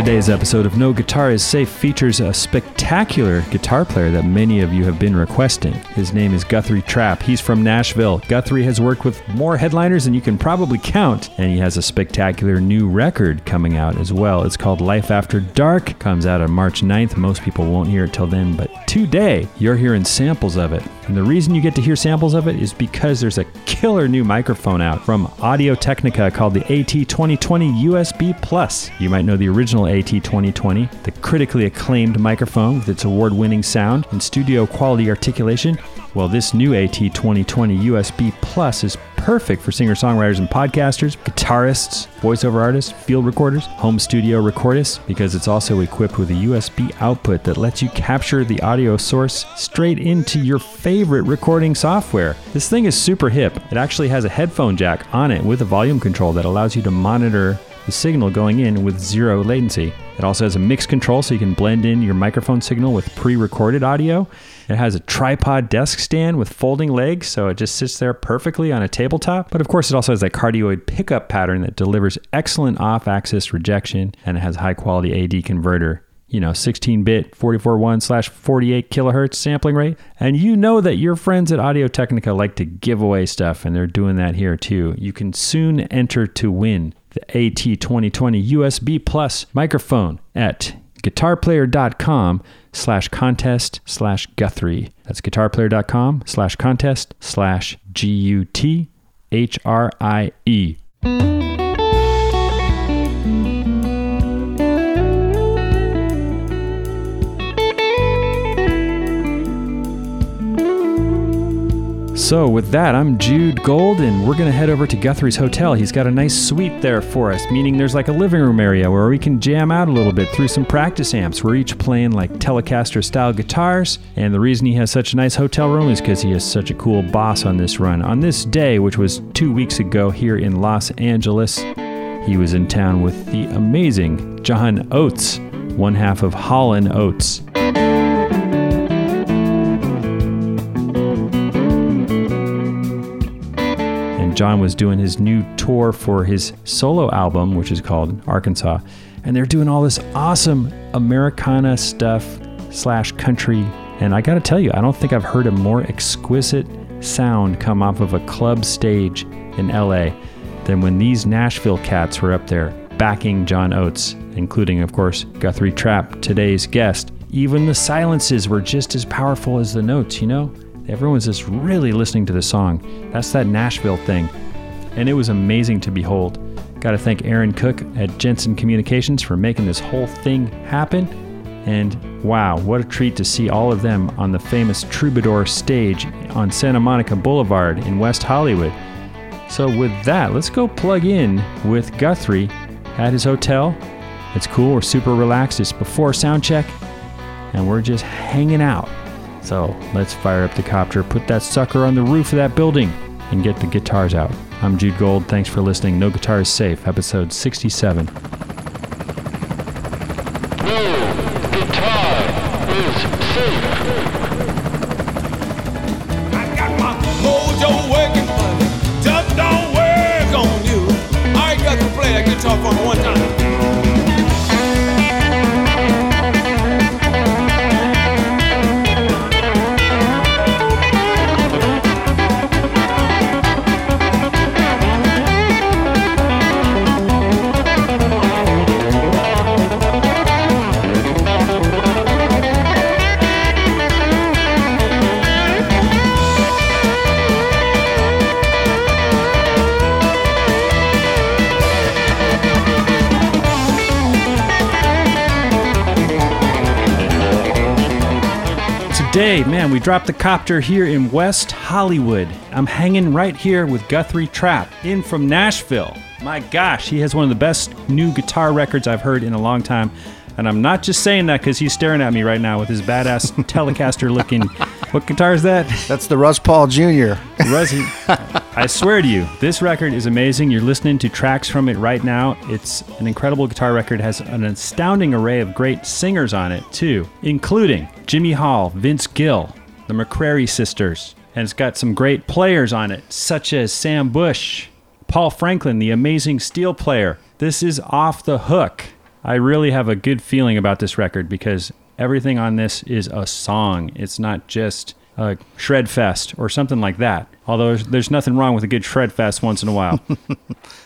Today's episode of No Guitar is Safe features a spectacular guitar player that many of you have been requesting. His name is Guthrie Trapp. He's from Nashville. Guthrie has worked with more headliners than you can probably count, and he has a spectacular new record coming out as well. It's called Life After Dark. Comes out on March 9th. Most people won't hear it till then, but today you're hearing samples of it. And the reason you get to hear samples of it is because there's a killer new microphone out from Audio Technica called the AT2020 USB Plus. You might know the original AT2020, the critically acclaimed microphone with its award winning sound and studio quality articulation. Well, this new AT2020 USB Plus is perfect for singer songwriters and podcasters, guitarists, voiceover artists, field recorders, home studio recordists, because it's also equipped with a USB output that lets you capture the audio source straight into your favorite recording software. This thing is super hip. It actually has a headphone jack on it with a volume control that allows you to monitor the signal going in with zero latency. It also has a mix control so you can blend in your microphone signal with pre recorded audio. It has a tripod desk stand with folding legs, so it just sits there perfectly on a tabletop. But of course, it also has that cardioid pickup pattern that delivers excellent off axis rejection and it has high quality AD converter you know, 16 bit 441 slash 48 kilohertz sampling rate. And you know that your friends at Audio Technica like to give away stuff, and they're doing that here too. You can soon enter to win the AT2020 USB Plus microphone at guitarplayer.com slash contest slash Guthrie. That's guitarplayer.com slash contest slash G U T H R I E. So, with that, I'm Jude Gold, and we're going to head over to Guthrie's Hotel. He's got a nice suite there for us, meaning there's like a living room area where we can jam out a little bit through some practice amps. We're each playing like Telecaster style guitars, and the reason he has such a nice hotel room is because he is such a cool boss on this run. On this day, which was two weeks ago here in Los Angeles, he was in town with the amazing John Oates, one half of Hall and Oates. John was doing his new tour for his solo album, which is called Arkansas. And they're doing all this awesome Americana stuff slash country. And I gotta tell you, I don't think I've heard a more exquisite sound come off of a club stage in LA than when these Nashville cats were up there backing John Oates, including, of course, Guthrie Trapp, today's guest. Even the silences were just as powerful as the notes, you know? Everyone's just really listening to the song. That's that Nashville thing. And it was amazing to behold. Got to thank Aaron Cook at Jensen Communications for making this whole thing happen. And wow, what a treat to see all of them on the famous Troubadour stage on Santa Monica Boulevard in West Hollywood. So, with that, let's go plug in with Guthrie at his hotel. It's cool, we're super relaxed. It's before sound check, and we're just hanging out. So let's fire up the copter, put that sucker on the roof of that building, and get the guitars out. I'm Jude Gold. Thanks for listening. No Guitar is Safe, episode 67. We dropped the copter here in West Hollywood. I'm hanging right here with Guthrie Trapp, in from Nashville. My gosh, he has one of the best new guitar records I've heard in a long time. And I'm not just saying that because he's staring at me right now with his badass Telecaster looking. What guitar is that? That's the Russ Pahl Jr. Rusty, I swear to you, this record is amazing. You're listening to tracks from it right now. It's an incredible guitar record. It has an astounding array of great singers on it, too, including Jimmy Hall, Vince Gill, the McCrary sisters. And it's got some great players on it, such as Sam Bush, Paul Franklin, the amazing steel player. This is off the hook. I really have a good feeling about this record because everything on this is a song. It's not just a shred fest or something like that. Although there's, there's nothing wrong with a good shred fest once in a while.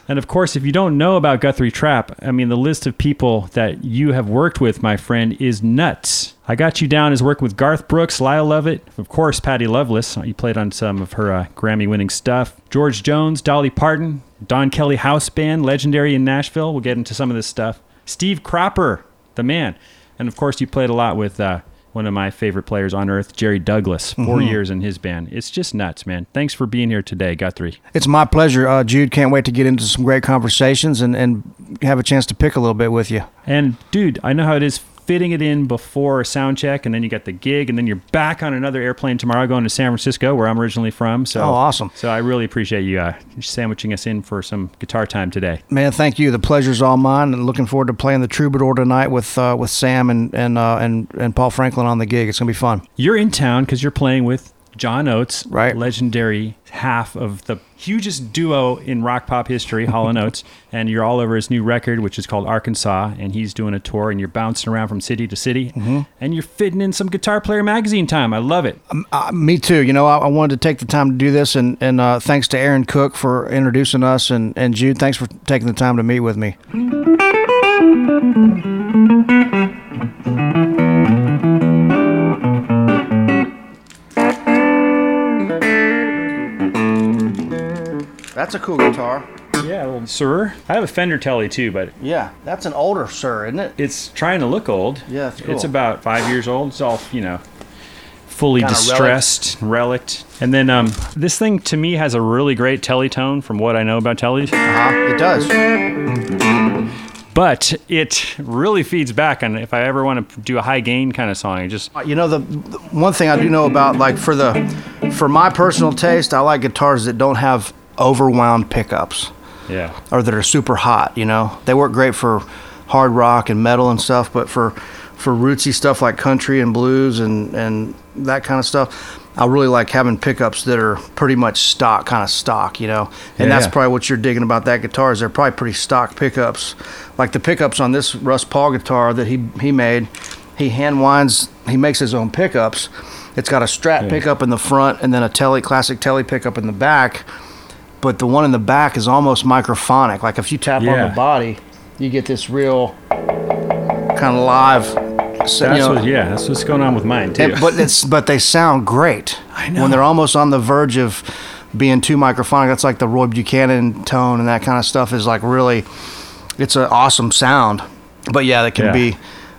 and of course, if you don't know about Guthrie Trapp, I mean, the list of people that you have worked with, my friend, is nuts. I got you down as working with Garth Brooks, Lyle Lovett, of course, Patty Loveless. You played on some of her uh, Grammy winning stuff. George Jones, Dolly Parton, Don Kelly House Band, legendary in Nashville. We'll get into some of this stuff. Steve Cropper, the man. And of course, you played a lot with uh, one of my favorite players on earth, Jerry Douglas, 4 years in his band. It's just nuts, man. Thanks for being here today, Guthrie. It's my pleasure, uh, Jude. Can't wait to get into some great conversations and, and have a chance to pick a little bit with you. And dude, I know how it is fitting it in before a sound check, and then you got the gig, and then you're back on another airplane tomorrow going to San Francisco, where I'm originally from. So Oh, awesome. So I really appreciate you uh, sandwiching us in for some guitar time today. Man, thank you. The pleasure's all mine, and looking forward to playing the Troubadour tonight with uh, with Sam and and uh, and and Paul Franklin on the gig. It's gonna be fun. You're in town because you're playing with John Oates, Right. legendary half of the hugest duo in rock pop history, Hall and Oates, and you're all over his new record, which is called Arkansas, and he's doing a tour, and you're bouncing around from city to city, Mm-hmm. and you're fitting in some Guitar Player magazine time. I love it. Uh, me too. You know, I, I wanted to take the time to do this, and and uh, thanks to Aaron Cook for introducing us, and and Jude, thanks for taking the time to meet with me. That's a cool guitar. Yeah, well, sir. I have a Fender Telly too, but Yeah, that's an older sir, isn't it? it's trying to look old. Yeah, it's cool. It's about five years old. It's all you know, fully Kinda distressed, relict. And then um, this thing to me has a really great telly tone from what I know about tellies. Uh-huh, it does. but it really feeds back on if I ever want to do a high gain kind of song. I just You know the, the one thing I do know about like for the for my personal taste, I like guitars that don't have overwound pickups yeah, or that are super hot. You know, they work great for hard rock and metal and stuff, but for for rootsy stuff like country and blues and and that kind of stuff. I really like having pickups that are pretty much stock, kind of stock, you know, and that's Yeah. probably what you're digging about that guitar is they're probably pretty stock pickups, like the pickups on this Russ Pahl guitar that he he made. He hand winds, he makes his own pickups. It's got a Strat pickup in the front and then a Telly classic Telly pickup in the back but the one in the back is almost microphonic. Like if you tap on the body, you get this real kind of live. So, that's you know, what, yeah, that's what's going on with mine too. and- but it's but they sound great. I know. when they're almost on the verge of being too microphonic. That's like the Roy Buchanan tone and that kind of stuff is like really. It's an awesome sound, but yeah, that can Yeah. be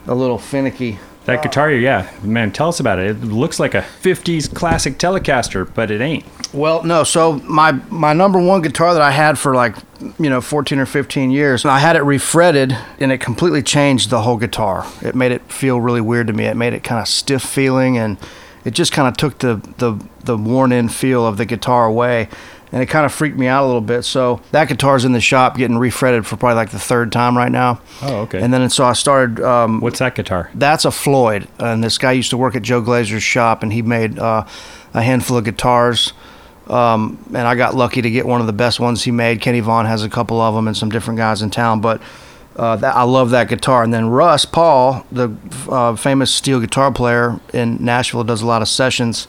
a little finicky. That guitar, yeah, man, tell us about it. It looks like a '50s classic Telecaster, but it ain't. Well, no. So my my number one guitar that I had for like you know 14 or 15 years, I had it refretted, and it completely changed the whole guitar. It made it feel really weird to me. It made it kind of stiff feeling, and it just kind of took the the the worn in feel of the guitar away. And it kind of freaked me out a little bit. So that guitar's in the shop getting refretted for probably like the third time right now. Oh, okay. And then so I started um, What's that guitar? that's a Floyd, and this guy used to work at Joe Glaser's shop, and he made uh, a handful of guitars. Um, and I got lucky to get one of the best ones he made. Kenny Vaughn has a couple of them, and some different guys in town. But uh, that, I love that guitar. And then Russ Pahl, the uh, famous steel guitar player in Nashville, does a lot of sessions.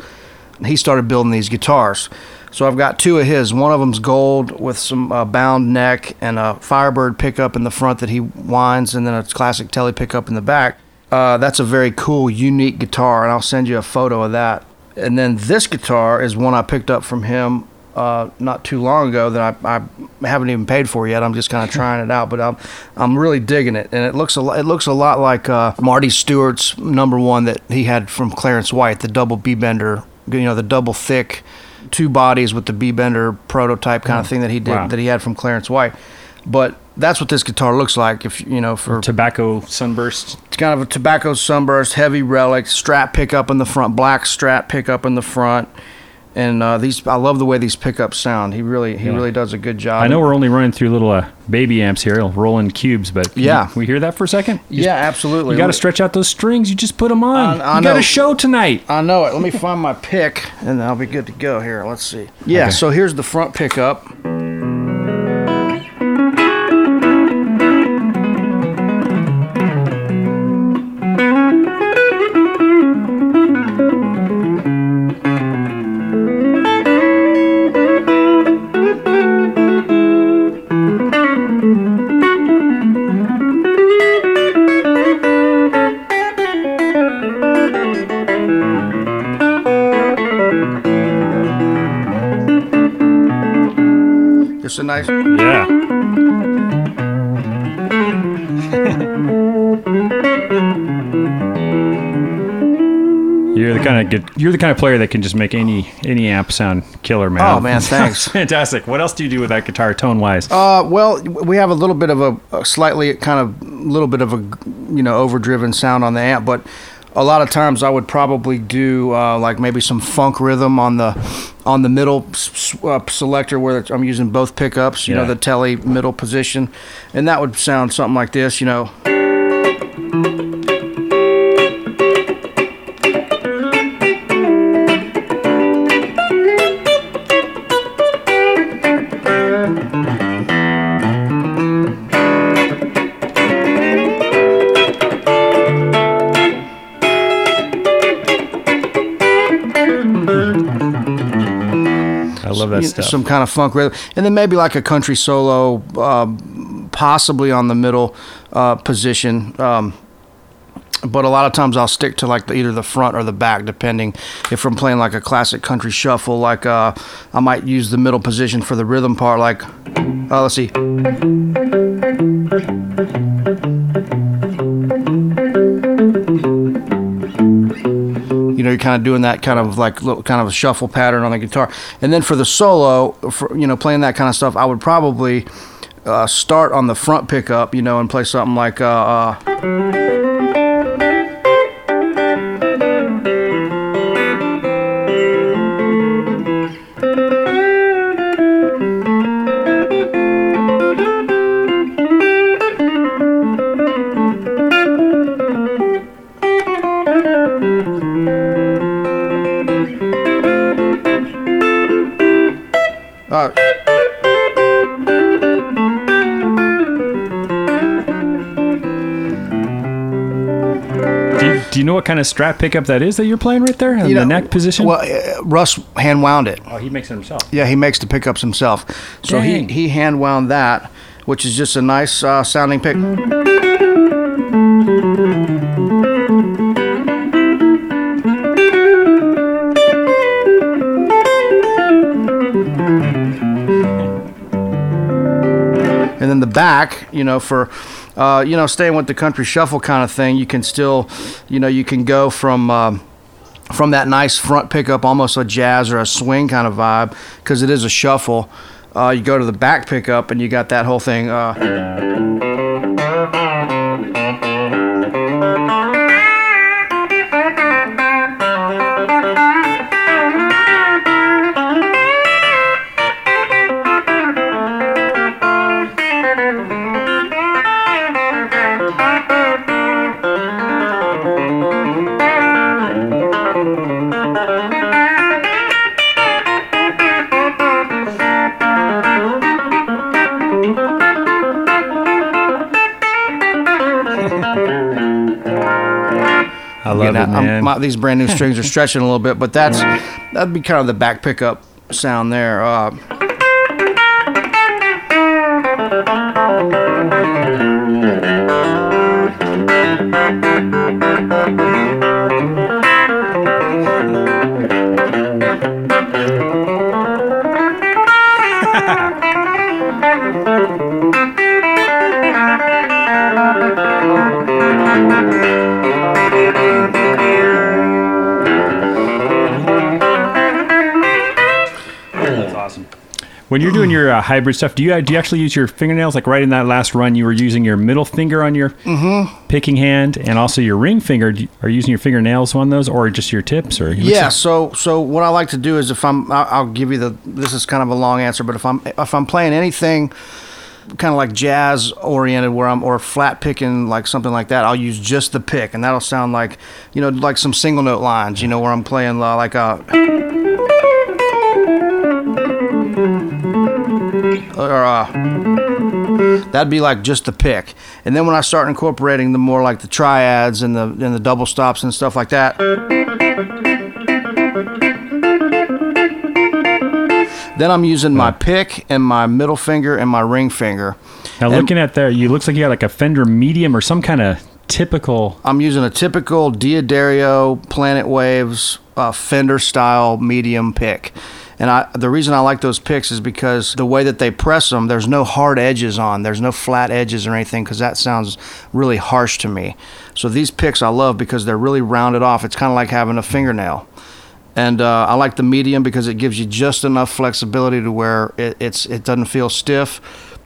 He started building these guitars. So I've got two of his. One of them's gold with some uh, bound neck and a Firebird pickup in the front that he winds, and then a classic Telly pickup in the back. Uh, that's a very cool, unique guitar, and I'll send you a photo of that. And then this guitar is one I picked up from him uh, not too long ago that I, I haven't even paid for yet. I'm just kind of trying it out, but I'm I'm really digging it, and it looks a lo- it looks a lot like uh, Marty Stuart's number one that he had from Clarence White, the double B bender, you know, the double thick, two bodies with the B bender prototype kind of thing that he did Wow. that he had from Clarence White. But that's what this guitar looks like. If you know, for Tobacco sunburst. it's kind of a tobacco sunburst, heavy relic, Strat pickup in the front, black Strat pickup in the front, and uh, these I love the way these pickups sound. He really he Yeah. really does a good job. I know we're only running through little uh, baby amps here, Roland Cubes, but can Yeah. we hear that for a second? You Yeah, absolutely. You got to stretch out those strings. You just put them on. I- I you got a show tonight. I know it. Let me find my pick, and I'll be good to go here. Let's see. Yeah. Okay. So here's the front pickup. Nice. Yeah. You're the kind of good, you're the kind of player that can just make any any amp sound killer, man. Oh, man, thanks. Fantastic. What else do you do with that guitar, tone wise? Uh, well, we have a little bit of a, a slightly kind of little bit of a you know overdriven sound on the amp, but a lot of times I would probably do uh, like maybe some funk rhythm on the on the middle s- uh, selector where I'm using both pickups, you know, the telly middle position, and that would sound something like this, you know. Stuff. some kind of funk rhythm, and then maybe like a country solo, um, possibly on the middle uh, position. Um, but a lot of times I'll stick to like the, either the front or the back, depending if I'm playing like a classic country shuffle. Like uh, I might use the middle position for the rhythm part. Like, uh, let's see. Know, you're kind of doing that kind of like little kind of a shuffle pattern on the guitar. And then for the solo, for, you know, playing that kind of stuff, I would probably uh, start on the front pickup, you know, and play something like. Uh, uh, what kind of Strat pickup that is that you're playing right there in you the know, neck position? Well, uh, Russ hand wound it. oh, he makes it himself. Yeah, he makes the pickups himself. So he, he hand wound that, which is just a nice uh, sounding pick. And then the back, you know, for, uh, you know, staying with the country shuffle kind of thing, you can still, you know, you can go from. Um, from that nice front pickup, almost a jazz or a swing kind of vibe, because it is a shuffle. Uh, you go to the back pickup and you got that whole thing. Uh, my- these brand new strings are stretching a little bit, but that's that'd be kind of the back pickup sound there. Uh, When you're doing your uh, hybrid stuff, do you do you actually use your fingernails? Like right in that last run, you were using your middle finger on your Mm-hmm. picking hand, and also your ring finger. You- Are you using your fingernails on those, or just your tips? Or yeah, so so what I like to do is if I'm, I'll, give you the. This is kind of a long answer, but if I'm if I'm playing anything kind of like jazz oriented where I'm or flat picking like something like that, I'll use just the pick, and that'll sound like you know like some single note lines, you know, where I'm playing uh, like a. uh, that'd be like just the pick, and then when I start incorporating the more like the triads and the and the double stops and stuff like that, then I'm using my pick and my middle finger and my ring finger. now and- looking at there, you looks like you got like a Fender Medium or some kind of typical. I'm using a typical D'Addario Planet Waves uh, Fender style medium pick, And I, the reason I like those picks is because the way that they press them, there's no hard edges on, there's no flat edges or anything, because that sounds really harsh to me. So these picks I love because they're really rounded off. It's kind of like having a fingernail. And uh, I like the medium because it gives you just enough flexibility to where it, it's it doesn't feel stiff,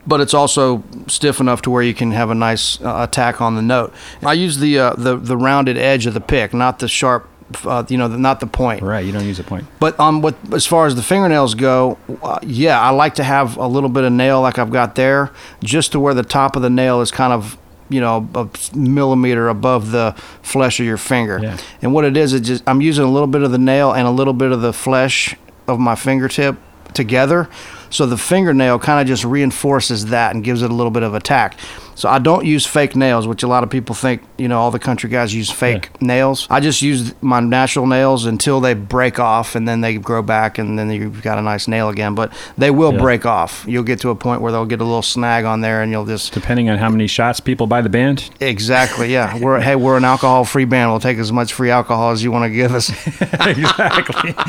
but it's also stiff enough to where you can have a nice uh, attack on the note. I use the uh, the the rounded edge of the pick, not the sharp, uh, you know, the, not the point. Right, you don't use a point. But um, what as far as the fingernails go, uh, yeah, I like to have a little bit of nail like I've got there, just to where the top of the nail is kind of you know a millimeter above the flesh of your finger. Yeah. And what it is, it just I'm using a little bit of the nail and a little bit of the flesh of my fingertip together. So the fingernail kind of just reinforces that and gives it a little bit of attack. So I don't use fake nails, which a lot of people think, you know, all the country guys use fake nails. I just use my natural nails until they break off and then they grow back and then you've got a nice nail again. But they will Yeah. break off. You'll get to a point where they'll get a little snag on there and you'll just Depending on how many shots people buy the band. Exactly, yeah. We're hey, we're an alcohol-free band. We'll take as much free alcohol as you want to give us. exactly.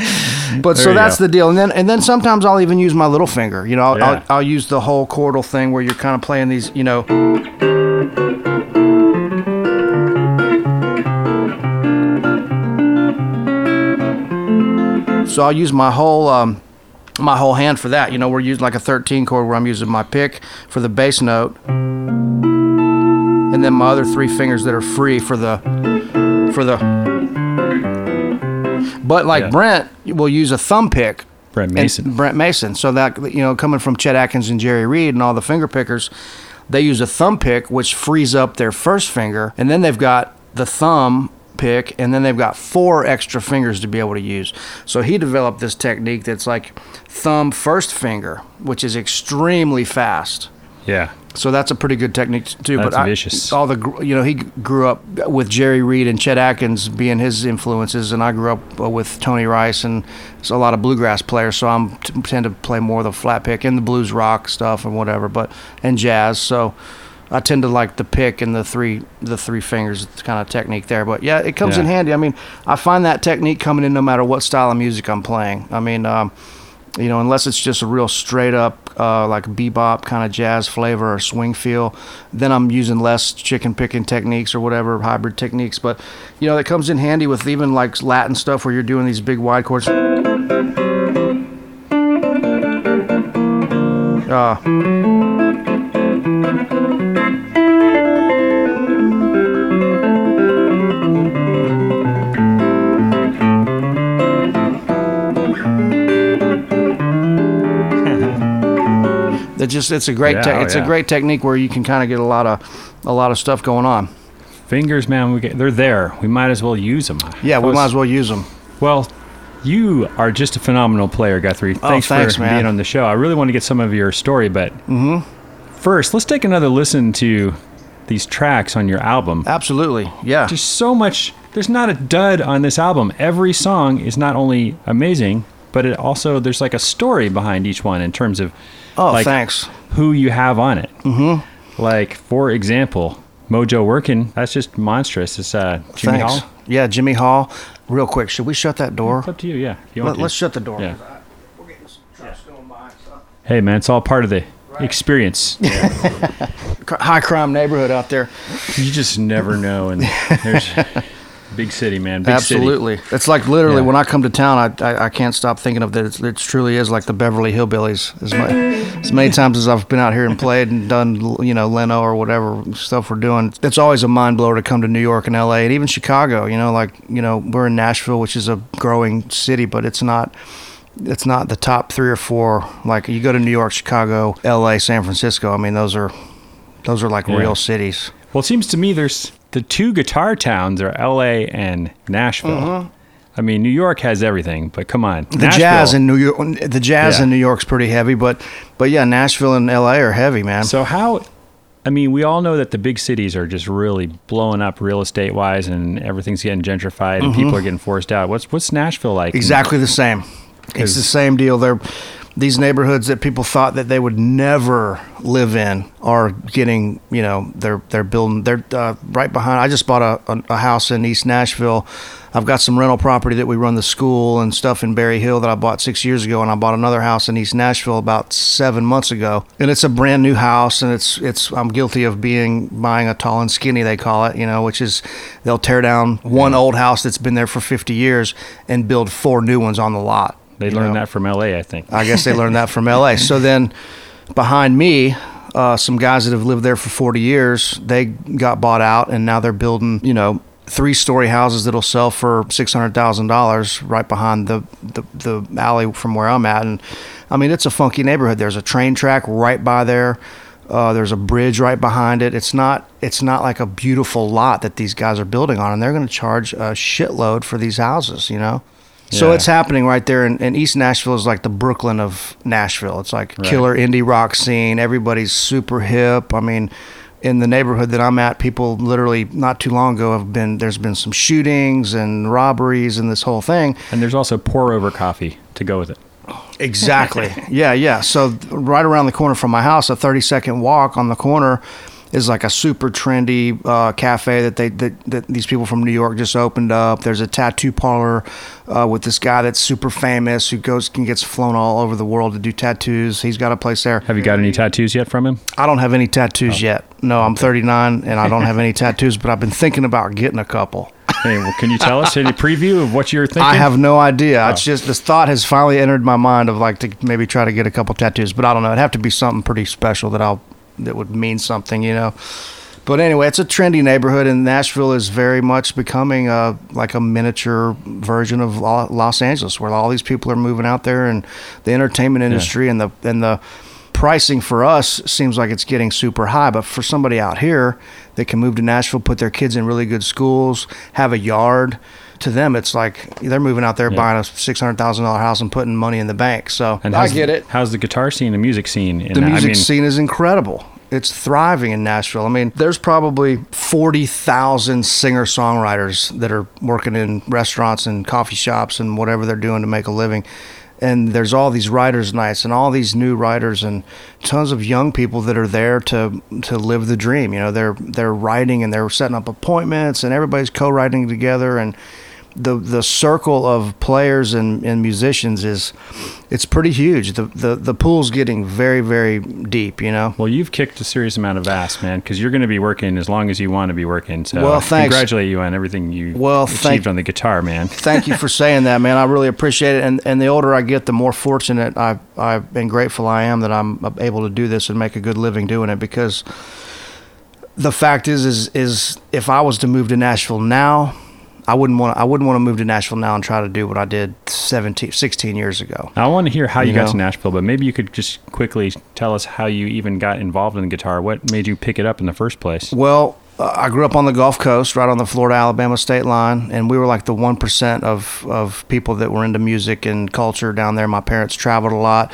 But There so that's go. the deal. And then and then sometimes I'll even use my little finger. You know, I'll, Yeah. I'll, I'll use the whole chordal thing where you're kind of playing these. You know, so I'll use my whole. Um, my whole hand for that. You know, we're using like a 13 chord where I'm using my pick for the bass note, and then my other three fingers that are free for the for the. But like Yeah. Brent will use a thumb pick. Brent Mason. Brent Mason. So that you know, coming from Chet Atkins and Jerry Reed and all the finger pickers, they use a thumb pick which frees up their first finger, and then they've got the thumb pick, and then they've got four extra fingers to be able to use. So he developed this technique that's like thumb first finger, which is extremely fast. Yeah. So that's a pretty good technique too. That's but I- vicious. all the you know he grew up with Jerry Reed and Chet Atkins being his influences, and I grew up uh, with Tony Rice and a lot of bluegrass players. So I'm t- tend to play more of the flat pick and the blues rock stuff and whatever, but and jazz. So I tend to like the pick and the three the three fingers kind of technique there. But yeah, it comes in handy. I mean, I find that technique coming in no matter what style of music I'm playing. I mean. Um, you know, unless it's just a real straight up uh, like bebop kind of jazz flavor or swing feel, then I'm using less chicken picking techniques or whatever hybrid techniques. But you know, that comes in handy with even like Latin stuff where you're doing these big wide chords. Uh, just it's a great Yeah, te- oh, it's yeah. a great technique where you can kind of get a lot of a lot of stuff going on. Fingers, man, we get, they're there. We might as well use them. Yeah, we might as well use them. Well, you are just a phenomenal player, Guthrie. Thanks, Oh, thanks, for man. being on the show. I really want to get some of your story, but Mm-hmm. first, let's take another listen to these tracks on your album. Absolutely, yeah. There's so much. There's not a dud on this album. Every song is not only amazing, but it also there's like a story behind each one in terms of oh, like, thanks. who you have on it. Mm-hmm. Like for example, Mojo Working. That's just monstrous. It's uh, Jimmy thanks. Hall. Yeah, Jimmy Hall. Real quick, should we shut that door? It's up to you. Yeah. If you want Let, to. us shut the door. Yeah. We're getting some trucks going by. so- Hey man, it's all part of the experience. Cr- High crime neighborhood out there. you just never know, and there's big city, man. Big city. Absolutely. It's like literally Yeah. when I come to town, I, I, I can't stop thinking of that. It's, it truly is like the Beverly Hillbillies. As, my, as many times as I've been out here and played and done, you know, Leno or whatever stuff we're doing, it's always a mind blower to come to New York and LA and even Chicago. You know, like, you know, we're in Nashville, which is a growing city, but it's not. It's not the top three or four. Like you go to New York, Chicago, L.A., San Francisco. I mean, those are those are like Yeah. real cities. Well, it seems to me there's the two guitar towns are L.A. and Nashville. I mean, New York has everything, but come on, Mm-hmm. The jazz in New York, the jazz Yeah. in New York's pretty heavy, but but yeah, Nashville and L.A. are heavy, man. So how? I mean, we all know that the big cities are just really blowing up real estate wise, and everything's getting gentrified, and people are getting forced out. What's what's Nashville like? Mm-hmm. exactly the same. It's the same deal. They're these neighborhoods that people thought that they would never live in are getting, you know, they're they're building. They're uh, right behind. I just bought a, a, a house in East Nashville. I've got some rental property that we run the school and stuff in Berry Hill that I bought six years ago, and I bought another house in East Nashville about seven months ago. And it's a brand new house, and it's it's I'm guilty of being buying a tall and skinny they call it, you know, which is they'll tear down one old house that's been there for 50 years and build four new ones on the lot. They learned know? that from LA, I think. I guess they learned that from LA. So then behind me, uh, some guys that have lived there for 40 years, they got bought out and now they're building, you know, three story houses that'll sell for $600,000 right behind the, the, the alley from where I'm at. And I mean, it's a funky neighborhood. There's a train track right by there. Uh, there's a bridge right behind it. It's not. It's not like a beautiful lot that these guys are building on, and they're going to charge a shitload for these houses. You know, so Yeah. it's happening right there. And, and East Nashville is like the Brooklyn of Nashville. It's like Right. killer indie rock scene. Everybody's super hip. I mean, in the neighborhood that I'm at, people literally not too long ago have been. There's been some shootings and robberies and this whole thing. And there's also pour over coffee to go with it. Exactly. yeah, yeah. So right around the corner from my house, a 30 second walk on the corner is like a super trendy uh, cafe that they that, that these people from New York just opened up. There's a tattoo parlor uh, with this guy that's super famous who goes and gets flown all over the world to do tattoos. He's got a place there. Have you got any tattoos yet from him? I don't have any tattoos yet. No, I'm 39 and I don't have any tattoos, but I've been thinking about getting a couple. Hey, well, can you tell us any preview of what you're thinking? I have no idea. It's just this thought has finally entered my mind of like to maybe try to get a couple tattoos, but I don't know. It'd have to be something pretty special that I'll that would mean something, you know. But anyway, it's a trendy neighborhood, and Nashville is very much becoming a like a miniature version of Los Angeles, where all these people are moving out there, and the entertainment industry and the and the pricing for us seems like it's getting super high. But for somebody out here that can move to Nashville, put their kids in really good schools, have a yard, to them it's like they're moving out there Yeah. buying a six hundred thousand dollar house and putting money in the bank. So And I get it. How's the guitar scene, the music scene? In The that? music I mean, scene is incredible. It's thriving in Nashville. I mean, there's probably 40,000 singer songwriters that are working in restaurants and coffee shops and whatever they're doing to make a living. And there's all these writers' nights and all these new writers and tons of young people that are there to to live the dream. You know, they're they're writing and they're setting up appointments and everybody's co-writing together and the the circle of players and, and musicians is it's pretty huge. The, the the pool's getting very very deep. You know. Well, you've kicked a serious amount of ass, man, because you're going to be working as long as you want to be working. So, Well, thanks. congratulate you on everything you Well, achieved thank- on the guitar, man. Thank you for saying that, man. I really appreciate it. And and the older I get, the more fortunate I I've been grateful I am that I'm able to do this and make a good living doing it. Because the fact is is is if I was to move to Nashville now. I wouldn't want. I wouldn't want to move to Nashville now and try to do what I did 17, 16 years ago. I want to hear how you, You got know? to Nashville, but maybe you could just quickly tell us how you even got involved in the guitar. What made you pick it up in the first place? Well, uh, I grew up on the Gulf Coast, right on the Florida Alabama state line, and we were like the one percent of of people that were into music and culture down there. My parents traveled a lot.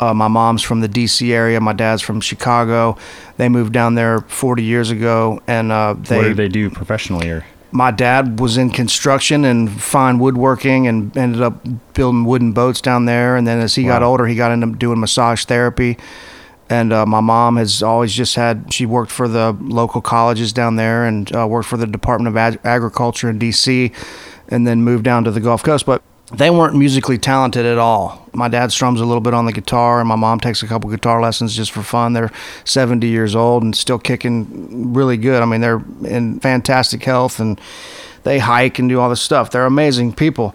Uh, my mom's from the D.C. area. My dad's from Chicago. They moved down there 40 years ago, and uh, they, what did they do professionally? Or my dad was in construction and fine woodworking and ended up building wooden boats down there. And then as he got older, he got into doing massage therapy. And uh, my mom has always just had, she worked for the local colleges down there and uh, worked for the Department of Ag- Agriculture in D.C. and then moved down to the Gulf Coast. But they weren't musically talented at all. My dad strums a little bit on the guitar, and my mom takes a couple guitar lessons just for fun. They're 70 years old and still kicking really good. I mean, they're in fantastic health and they hike and do all this stuff. They're amazing people,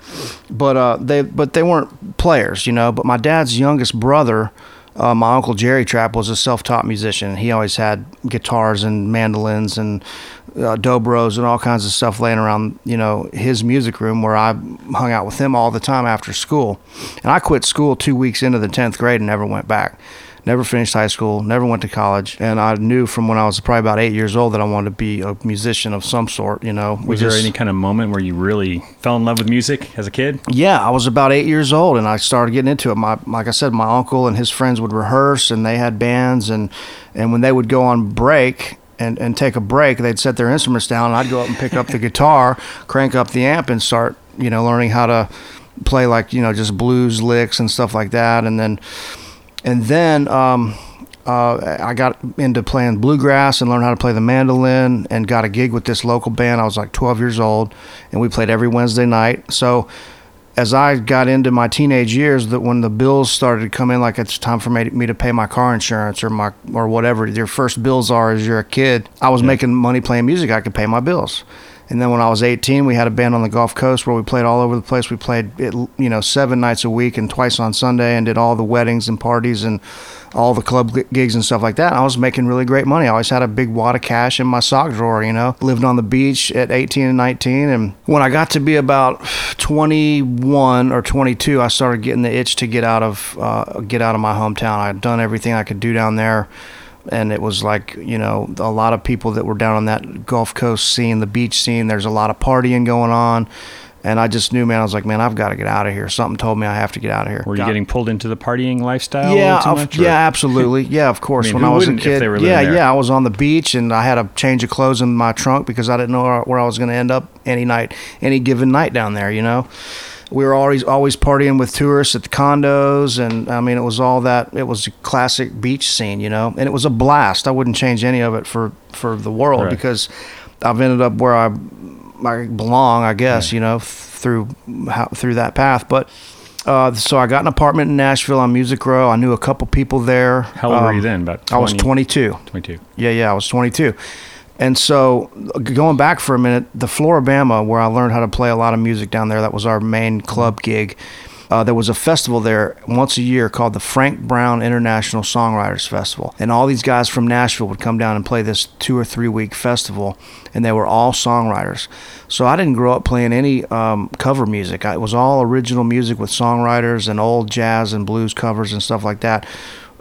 but uh, they but they weren't players, you know. But my dad's youngest brother, uh, my uncle Jerry Trapp, was a self-taught musician. He always had guitars and mandolins and uh, dobros and all kinds of stuff laying around, you know, his music room where I hung out with him all the time after school. And I quit school two weeks into the tenth grade and never went back. Never finished high school, never went to college, and I knew from when I was probably about eight years old that I wanted to be a musician of some sort. You know, was there any kind of moment where you really fell in love with music as a kid? yeah, I was about eight years old, and I started getting into it. My, like I said, my uncle and his friends would rehearse, and they had bands, and and when they would go on break and and take a break, they'd set their instruments down, and I'd go up and pick up the guitar, crank up the amp, and start you know learning how to play like you know just blues licks and stuff like that, and then and then um, uh, I got into playing bluegrass and learned how to play the mandolin and got a gig with this local band. I was like 12 years old, and we played every Wednesday night. So as I got into my teenage years, that when the bills started to come in, like it's time for me to, pay my car insurance or my or whatever your first bills are as you're a kid, I was making money playing music. I could pay my bills. And then when I was 18, we had a band on the Gulf Coast where we played all over the place. We played, it, you know, seven nights a week and twice on Sunday, and did all the weddings and parties and all the club gigs and stuff like that. I was making really great money. I always had a big wad of cash in my sock drawer. You know, lived on the beach at 18 and 19, and when I got to be about 21 or 22, I started getting the itch to get out of uh, get out of my hometown. I had done everything I could do down there and it was like you know a lot of people that were down on that Gulf Coast scene, the beach scene. There's a lot of partying going on, and I just knew, man. I was like, man, I've got to get out of here. Something told me I have to get out of here. Were you Got- getting pulled into the partying lifestyle? yeah, a of- much, yeah, absolutely. Yeah, of course. I mean, when I was a wouldn't if kid, they were yeah, there? yeah, I was on the beach and I had a change of clothes in my trunk because I didn't know where, where I was going to end up any night, any given night down there. You know, we were always always partying with tourists at the condos, and I mean, it was all that. It was a classic beach scene, you know, and it was a blast. I wouldn't change any of it for for the world Right. because I've ended up where I I belong, I guess, you know, through how, through that path, but. Uh, so I got an apartment in Nashville on Music Row. I knew a couple people there. How old were you Um, then? About I was 22. 22. Yeah, yeah, I was 22. And so, going back for a minute, the Flora-Bama, where I learned how to play a lot of music down there, that was our main club gig. Uh, there was a festival there once a year called the Frank Brown International Songwriters Festival. And all these guys from Nashville would come down and play this two or three week festival, and they were all songwriters. So I didn't grow up playing any um, cover music. I, it was all original music with songwriters and old jazz and blues covers and stuff like that.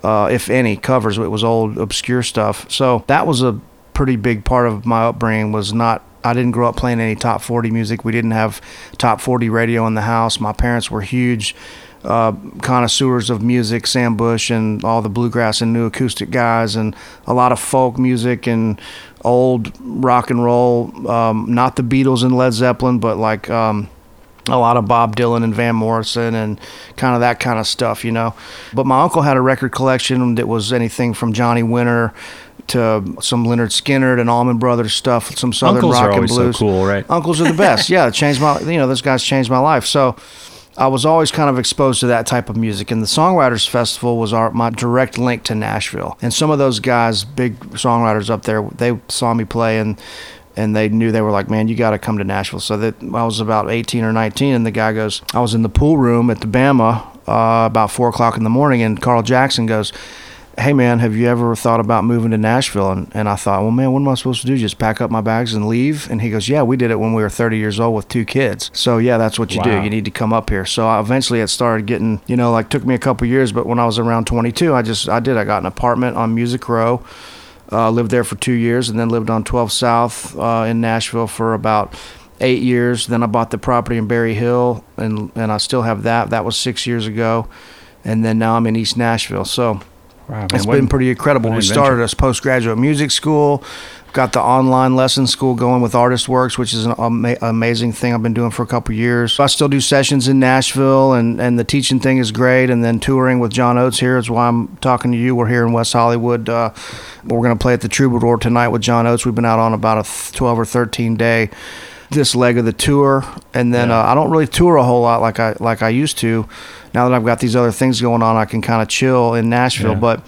Uh, if any covers, it was old obscure stuff. So that was a pretty big part of my upbringing. Was not I didn't grow up playing any top 40 music. We didn't have top 40 radio in the house. My parents were huge uh, connoisseurs of music, Sam Bush and all the bluegrass and new acoustic guys, and a lot of folk music and old rock and roll. Um, not the Beatles and Led Zeppelin, but like um, a lot of Bob Dylan and Van Morrison and kind of that kind of stuff, you know. But my uncle had a record collection that was anything from Johnny Winter to some Lynyrd Skynyrd and Allman Brothers stuff, some Southern rock and blues. Uncles rock are and always so cool, right? Uncles are the best. yeah, changed my. You know, those guys changed my life. So. I was always kind of exposed to that type of music, and the Songwriters Festival was our my direct link to Nashville. And some of those guys, big songwriters up there, they saw me play and and they knew they were like, man, you got to come to Nashville. So that I was about 18 or 19, and the guy goes, I was in the pool room at the Bama uh, about four o'clock in the morning, and Carl Jackson goes, hey man, have you ever thought about moving to Nashville? And, and I thought, well, man, what am I supposed to do? Just pack up my bags and leave? And he goes, yeah, we did it when we were 30 years old with two kids. So yeah, that's what you do. You need to come up here. So I, eventually it started getting, you know, like took me a couple years, but when I was around 22, I just, I did, I got an apartment on Music Row. Uh, lived there for two years and then lived on 12 South uh, in Nashville for about eight years. Then I bought the property in Berry Hill and, and I still have that. That was six years ago. And then now I'm in East Nashville. So Wow, man, it's what- been pretty incredible. We started a postgraduate music school, got the online lesson school going with ArtistWorks, which is an ama- amazing thing I've been doing for a couple years. I still do sessions in Nashville, and, and the teaching thing is great. And then touring with John Oates here is why I'm talking to you. We're here in West Hollywood. Uh, we're going to play at the Troubadour tonight with John Oates. We've been out on about a 12 or 13 day this leg of the tour and then Yeah. uh, I don't really tour a whole lot like I like I used to now that I've got these other things going on I can kind of chill in Nashville Yeah. but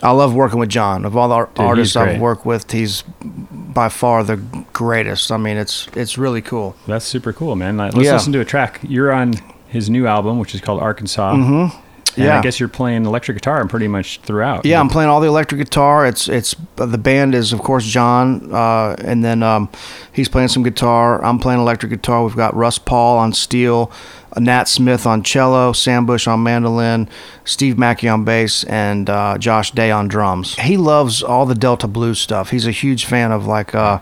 I love working with John. Of all the Dude, artists I've worked with, he's by far the greatest. I mean, it's it's really cool. That's super cool, man. Let's Yeah. listen to a track. You're on his new album, which is called Arkansas. Mm-hmm. And Yeah. I guess you're playing electric guitar pretty much throughout. Yeah, I'm playing all the electric guitar. It's it's the band is of course John, uh, and then um, he's playing some guitar. I'm playing electric guitar. We've got Russ Pahl on steel, Nat Smith on cello, Sam Bush on mandolin, Steve Mackey on bass, and uh, Josh Day on drums. He loves all the Delta blues stuff. He's a huge fan of like. Uh,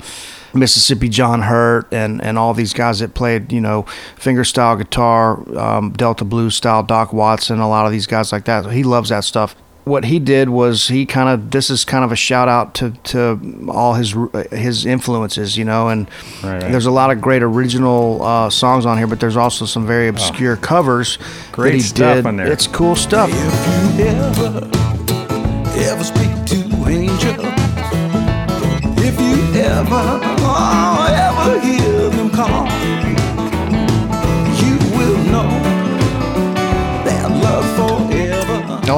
Mississippi John Hurt and, and all these guys that played, you know, fingerstyle guitar, um, Delta blues style, Doc Watson, a lot of these guys like that. He loves that stuff. What he did was he kind of this is kind of a shout out to to all his his influences, you know, and Right, right. there's a lot of great original uh, songs on here, but there's also some very obscure covers Oh. Great that he stuff did. on there. It's cool stuff. If you ever, ever speak to angels, if you ever,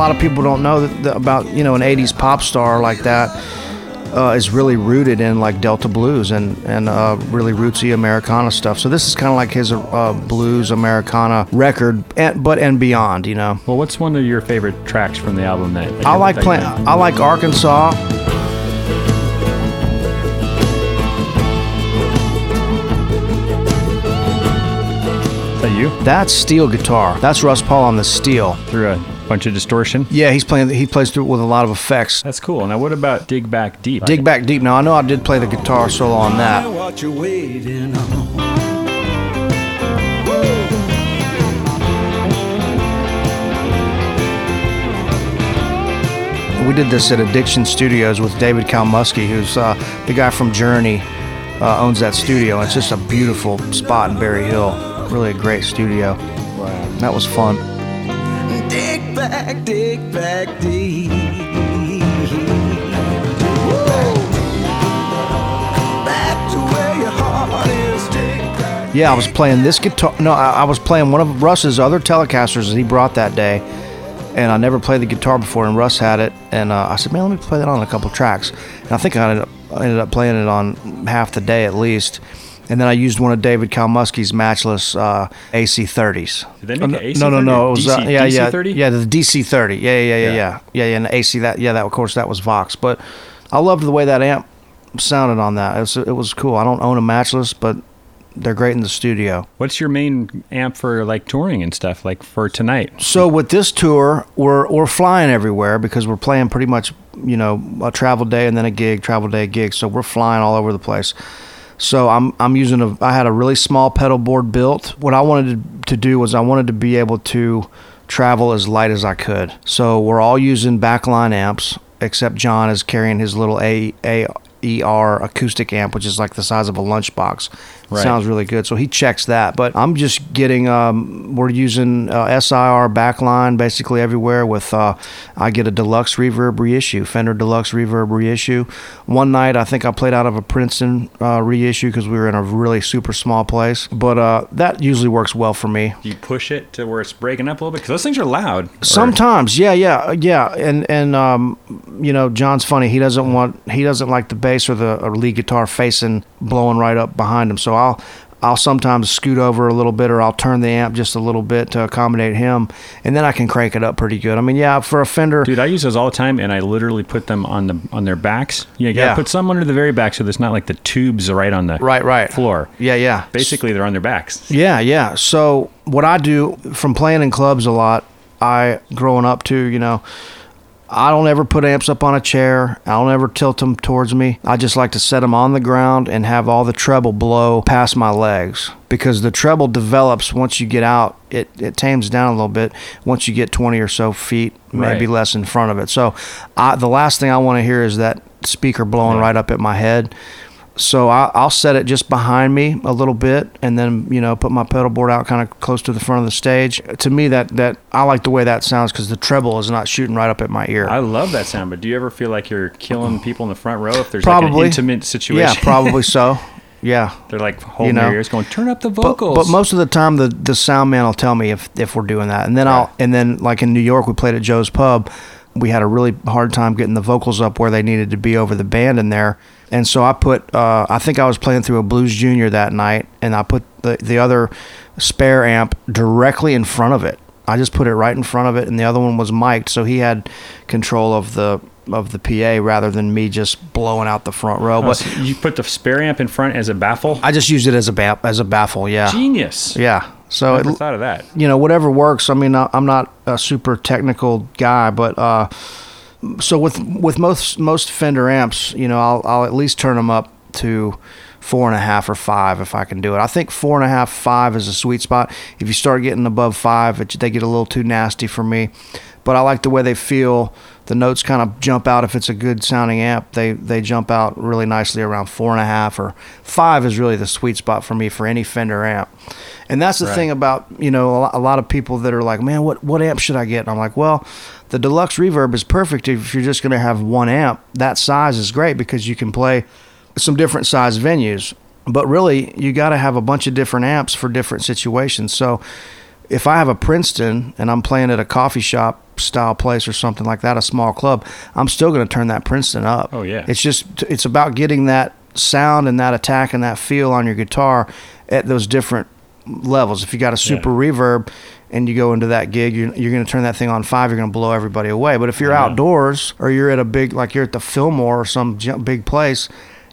lot of people don't know that, that about you know an '80s pop star like that uh, is really rooted in like Delta blues and and uh, really rootsy Americana stuff. So this is kind of like his uh, blues Americana record, and, but and beyond. You know, Well, what's one of your favorite tracks from the album that, that I like playing. I like Arkansas. Is that you? That's steel guitar. That's Russ Pahl on the steel. Through a bunch of distortion? Yeah, he's playing. He plays through it with a lot of effects. That's cool. Now, what about Dig Back Deep? Dig back deep. Now I know I did play the guitar solo on that. What you waiting on? We did this at Addiction Studios with David Kalmusky, who's uh, the guy from Journey, uh, owns that studio. And it's just a beautiful spot in Berry Hill. Really a great studio. Wow. That was fun. Back, dig back deep. Back. Yeah, I was playing this guitar. No, I, I was playing one of Russ's other Telecasters that he brought that day, and I never played the guitar before. And Russ had it, and uh, I said, "Man, let me play that on a couple tracks." And I think I ended up, I ended up playing it on half the day at least. And then I used one of David Kalmusky's matchless uh, AC30s. Did they make Uh, an AC no, no, no. It was, uh, DC yeah, yeah, 30? yeah. The DC30. Yeah, yeah, yeah, Yeah. yeah, yeah, yeah. yeah and AC that, yeah, that of course that was Vox. But I loved the way that amp sounded on that. It was, it was cool. I don't own a matchless, but they're great in the studio. What's your main amp for like touring and stuff? Like for tonight? So with this tour, we're we're flying everywhere because we're playing pretty much, you know, a travel day and then a gig, travel day, gig. So we're flying all over the place. So I'm I'm using a I had a really small pedal board built. What I wanted to, do was I wanted to be able to travel as light as I could. So we're all using backline amps except John is carrying his little A A E R acoustic amp, which is like the size of a lunchbox. Right. Sounds really good. So he checks that. But I'm just getting, um, we're using uh, SIR backline basically everywhere with, uh, I get a deluxe reverb reissue, Fender deluxe reverb reissue. One night, I think I played out of a Princeton uh, reissue because we were in a really super small place. But uh, that usually works well for me. Do you push it to where it's breaking up a little bit? Because those things are loud. Or- Sometimes, yeah, yeah, yeah, and and um, you know, John's funny. He doesn't want he doesn't like the bass or the or lead guitar facing blowing right up behind him. So I'll I'll sometimes scoot over a little bit, or I'll turn the amp just a little bit to accommodate him, and then I can crank it up pretty good. I mean, yeah, for a Fender, Dude, I use those all the time, and I literally put them on the on their backs. You gotta Yeah. put some under the very back, so there's not like the tubes are right on the right, right, floor. yeah, yeah, Basically, they're on their backs. Yeah, yeah. So what I do from playing in clubs a lot, I growing up too, you know, I don't ever put amps up on a chair. I don't ever tilt them towards me. I just like to set them on the ground and have all the treble blow past my legs because the treble develops once you get out. It it tames down a little bit once you get 20 or so feet, maybe Right. less in front of it. So, I, the last thing I want to hear is that speaker blowing Yeah. right up at my head. So I, I'll set it just behind me a little bit, and then you know put my pedal board out kind of close to the front of the stage. To me, that that I like the way that sounds because the treble is not shooting right up at my ear. I love that sound, but do you ever feel like you're killing people in the front row if there's like Probably. an intimate situation? yeah, probably so. Yeah. They're like holding You know. their ears, going, "Turn up the But, vocals." but most of the time, the the sound man will tell me if if we're doing that, and then I'll and then like in New York, we played at Joe's Pub. We had a really hard time getting the vocals up where they needed to be over the band in there, and so I put. Uh, I think I was playing through a Blues Junior that night, and I put the the other spare amp directly in front of it. I just put it right in front of it, and the other one was mic'd, so he had control of the of the PA rather than me just blowing out the front row. Oh, But so you put the spare amp in front as a baffle. I just used it as a ba- as a baffle. Yeah, Genius. yeah. So Never it, thought of that. you know whatever works i mean I- i'm not a super technical guy but uh so with with most most fender amps you know i'll i'll at least turn them up to four and a half or five if I can do it. I think four and a half, five is a sweet spot. If you start getting above five, it, they get a little too nasty for me. But I like the way they feel. The notes kind of jump out if it's a good sounding amp. They they jump out really nicely around four and a half or five is really the sweet spot for me for any Fender amp. And that's the Right. thing about you know a lot, of people that are like, man, what what amp should I get? And I'm like, well, the deluxe reverb is perfect if you're just going to have one amp. That size is great because you can play some different size venues. But really, you got to have a bunch of different amps for different situations. So if I have a Princeton and I'm playing at a coffee shop style place or something like that, a small club, I'm still going to turn that Princeton up. Oh, yeah. It's just it's about getting that sound and that attack and that feel on your guitar at those different levels. If you got a super reverb and you go into that gig, you're, you're going to turn that thing on five, you're going to blow everybody away. But if you're Yeah. outdoors or you're at a big, like you're at the Fillmore or some big place,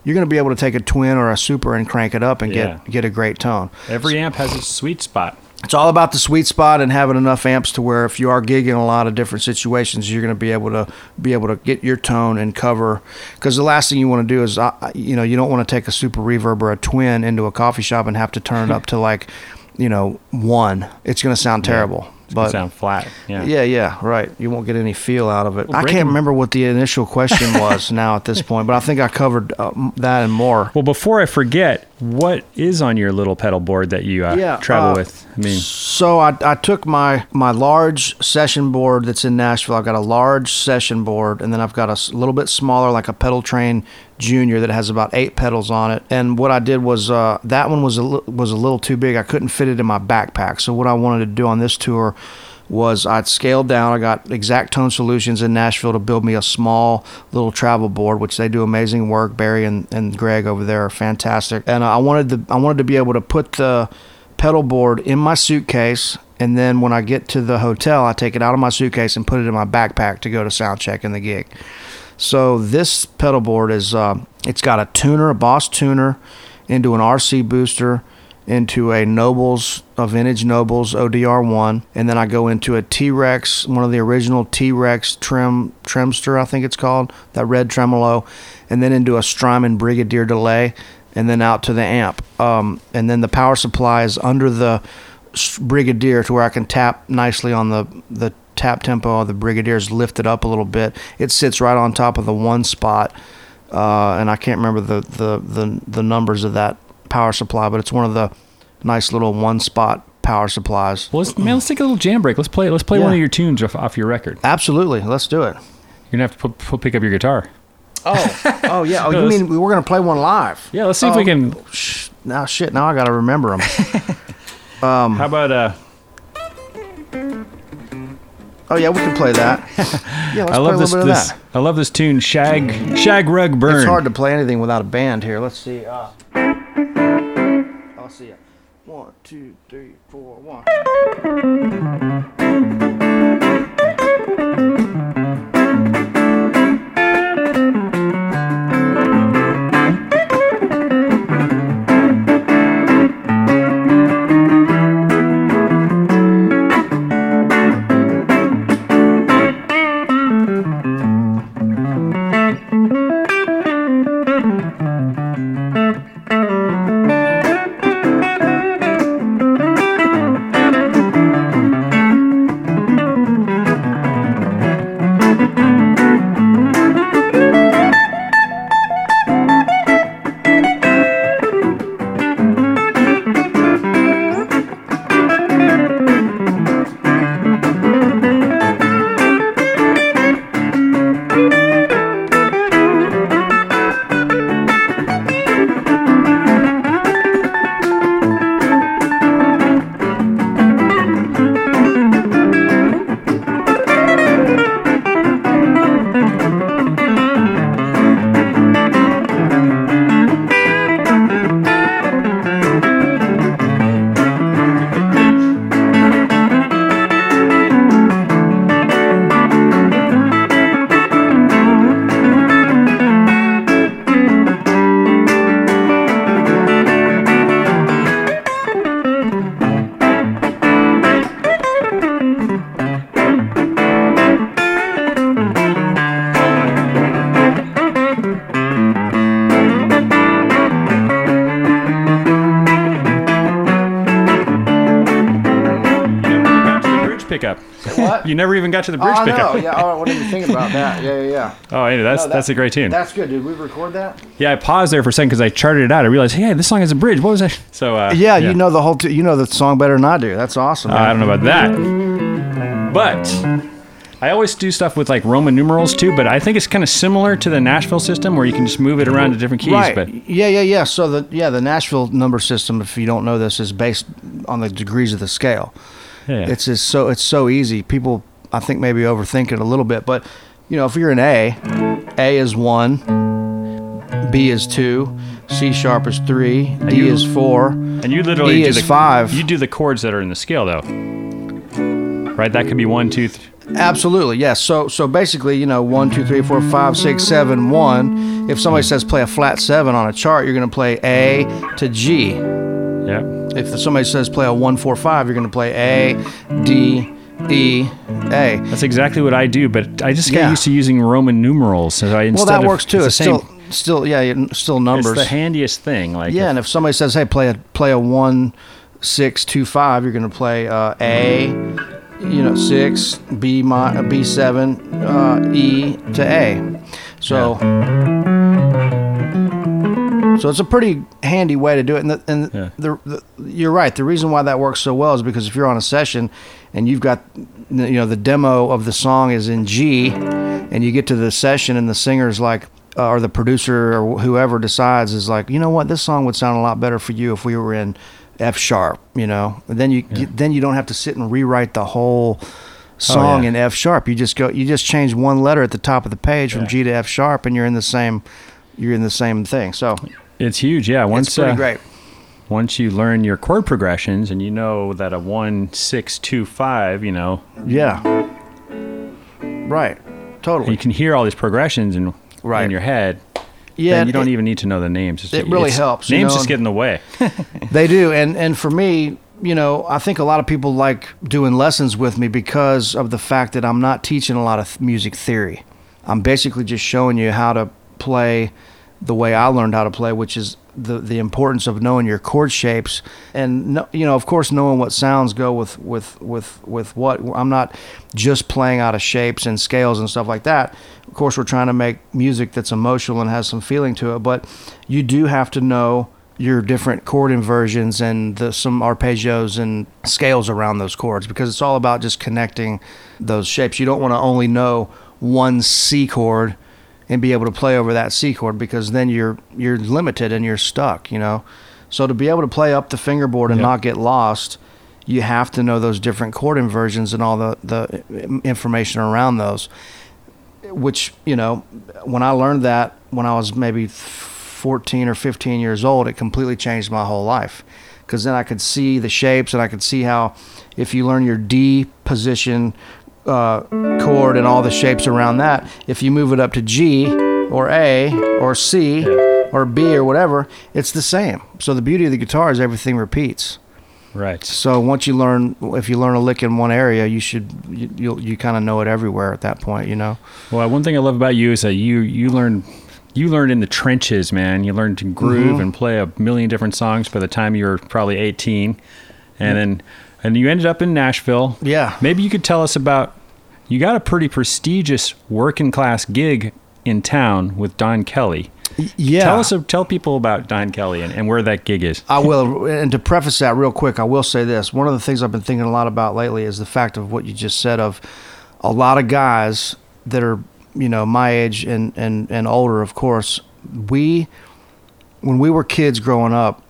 you're going to be able to take a twin or a super and crank it up and Yeah. get get a great tone. Every amp has a sweet spot. It's all about the sweet spot and having enough amps to where if you are gigging a lot of different situations, you're going to be able to be able to get your tone and cover. Because the last thing you want to do is, you know, you don't want to take a super reverb or a twin into a coffee shop and have to turn it up to like, you know, one. It's going to sound terrible. It's but sound flat. Yeah. yeah, yeah, right. You won't get any feel out of it. Well, I can't remember what the initial question was now at this point, but I think I covered uh, that and more. Well, before I forget, what is on your little pedal board that you uh, Yeah, travel uh, with? I mean, So I, I took my my large session board that's in Nashville. I've got a large session board, and then I've got a little bit smaller, like a pedal train junior, that has about eight pedals on it. And what I did was uh, that one was a li- was a little too big. I couldn't fit it in my backpack. So what I wanted to do on this tour was I'd scaled down. I got Exact Tone Solutions in Nashville to build me a small little travel board, which they do amazing work. Barry and, and Greg over there are fantastic. And I wanted to I wanted to be able to put the pedal board in my suitcase and then when I get to the hotel I take it out of my suitcase and put it in my backpack to go to sound check in the gig. So this pedal board is uh, it's got a tuner, a Boss tuner into an RC booster into a Nobels, a vintage Nobels ODR1, and then I go into a T-Rex, one of the original T-Rex trim Tremster, I think it's called, that red tremolo, and then into a Strymon Brigadier delay, and then out to the amp. Um, and then the power supply is under the Brigadier to where I can tap nicely on the the tap tempo of the Brigadier's lifted up a little bit. It sits right on top of the one spot, uh, and I can't remember the, the the the numbers of that power supply, but it's one of the nice little one spot power supplies. well, let's, man, let's take a little jam break. Let's play. Let's play one of your tunes off, off your record. Absolutely, let's do it. You're gonna have to put, put, pick up your guitar. Oh, oh yeah. Oh, No, you mean we we're gonna play one live? Yeah, let's see if we Oh, can. Sh- now shit. Now I gotta remember them. Um, How about uh? Oh yeah, we can play that. Yeah, let's I play love a this. little bit of this that. I love this tune. Shag Shag Rug Burn. It's hard to play anything without a band here. Let's see. Uh, I'll see ya. One, two, three, four, one. You never even got to the Oh, bridge I pickup. know. Yeah, oh, I wasn't even thinking about that. Yeah, yeah, yeah. Oh, anyway, that's No, that- that's a great tune. That's good. Did we record that? Yeah, I paused there for a second because I charted it out. I realized, hey, this song has a bridge. What was that? So uh, Yeah, you know the whole. T- you know the song better than I do. That's awesome. Uh. I don't know about that, but I always do stuff with like Roman numerals too. But I think it's kind of similar to the Nashville system where you can just move it around to different keys. Right. But yeah, yeah, yeah. So the yeah the Nashville number system, if you don't know this, is based on the degrees of the scale. Yeah, It's just so it's so easy. People, I think, maybe overthink it a little bit, but you know, if you're an A, A is one, B is two, C sharp is three, D you- is four. and you literally E do is the five. You do the chords that are in the scale though, right? That could be one, two, three. Absolutely, yes. So so basically, you know, one, two, three, four, five, six, seven, one. If somebody says play a flat seven on a chart, you're going to play A to G. Yeah. If somebody says play a one, four, five, you're going to play A, D, E, A. That's exactly what I do, but I just got Yeah. used to using Roman numerals. So I Well, that of- works too. the It's, same- still still yeah, still numbers. It's the handiest thing. Like Yeah, and if somebody says, "Hey, play a play a one, six, two, five," you're going to play uh, A, you know, six, B, mi- B seven, uh, E to A. So, so it's a pretty handy way to do it. And, the, and Yeah. the, the, you're right. The reason why that works so well is because if you're on a session and you've got, you know, the demo of the song is in G, and you get to the session and the singer's like, uh, or the producer or whoever decides is like, you know what, this song would sound a lot better for you if we were in F sharp. You know, and then you, you then you don't have to sit and rewrite the whole song yeah. in F sharp. You just go, you just change one letter at the top of the page from G to F sharp, and you're in the same, you're in the same thing. So it's huge. Yeah. Once it's pretty uh, great. once you learn your chord progressions and you know that a one, six, two, five, you know, Yeah. Right. Totally. you can hear all these progressions in Right. in your head. yeah. and you don't it- even need to know the names. It's- it really helps, you Names know, just get in the way. They do, and and for me, you know, I think a lot of people like doing lessons with me because of the fact that I'm not teaching a lot of music theory. I'm basically just showing you how to play the way I learned how to play, which is the the importance of knowing your chord shapes and no, you know, of course, knowing what sounds go with with with with what. I'm not just playing out of shapes and scales and stuff like that. Of course, we're trying to make music that's emotional and has some feeling to it, but you do have to know your different chord inversions and the, some arpeggios and scales around those chords because it's all about just connecting those shapes. You don't want to only know one C chord and be able to play over that C chord because then you're you're limited and you're stuck, you know. So to be able to play up the fingerboard and Yeah. not get lost, you have to know those different chord inversions and all the the information around those which you know when i learned that when i was maybe 14 or 15 years old it completely changed my whole life because then i could see the shapes and i could see how if you learn your d position uh, chord and all the shapes around that if you move it up to g or a or c or b or whatever it's the same so the beauty of the guitar is everything repeats right. so once you learn if you learn a lick in one area you should you you, you kind of know it everywhere at that point you know Well, one thing I love about you is that you you learn you learned in the trenches, man. You learned to groove Mm-hmm. and play a million different songs by the time you were probably 18, and then and you ended up in Nashville. Yeah. Maybe you could tell us about you got a pretty prestigious working class gig in town with Don Kelly. Yeah. Tell us tell people about Don Kelly and, and where that gig is. I will. And to preface that real quick, I will say this. One of the things I've been thinking a lot about lately is the fact of what you just said of a lot of guys that are, you know, my age and, and, and older, of course. We, when we were kids growing up,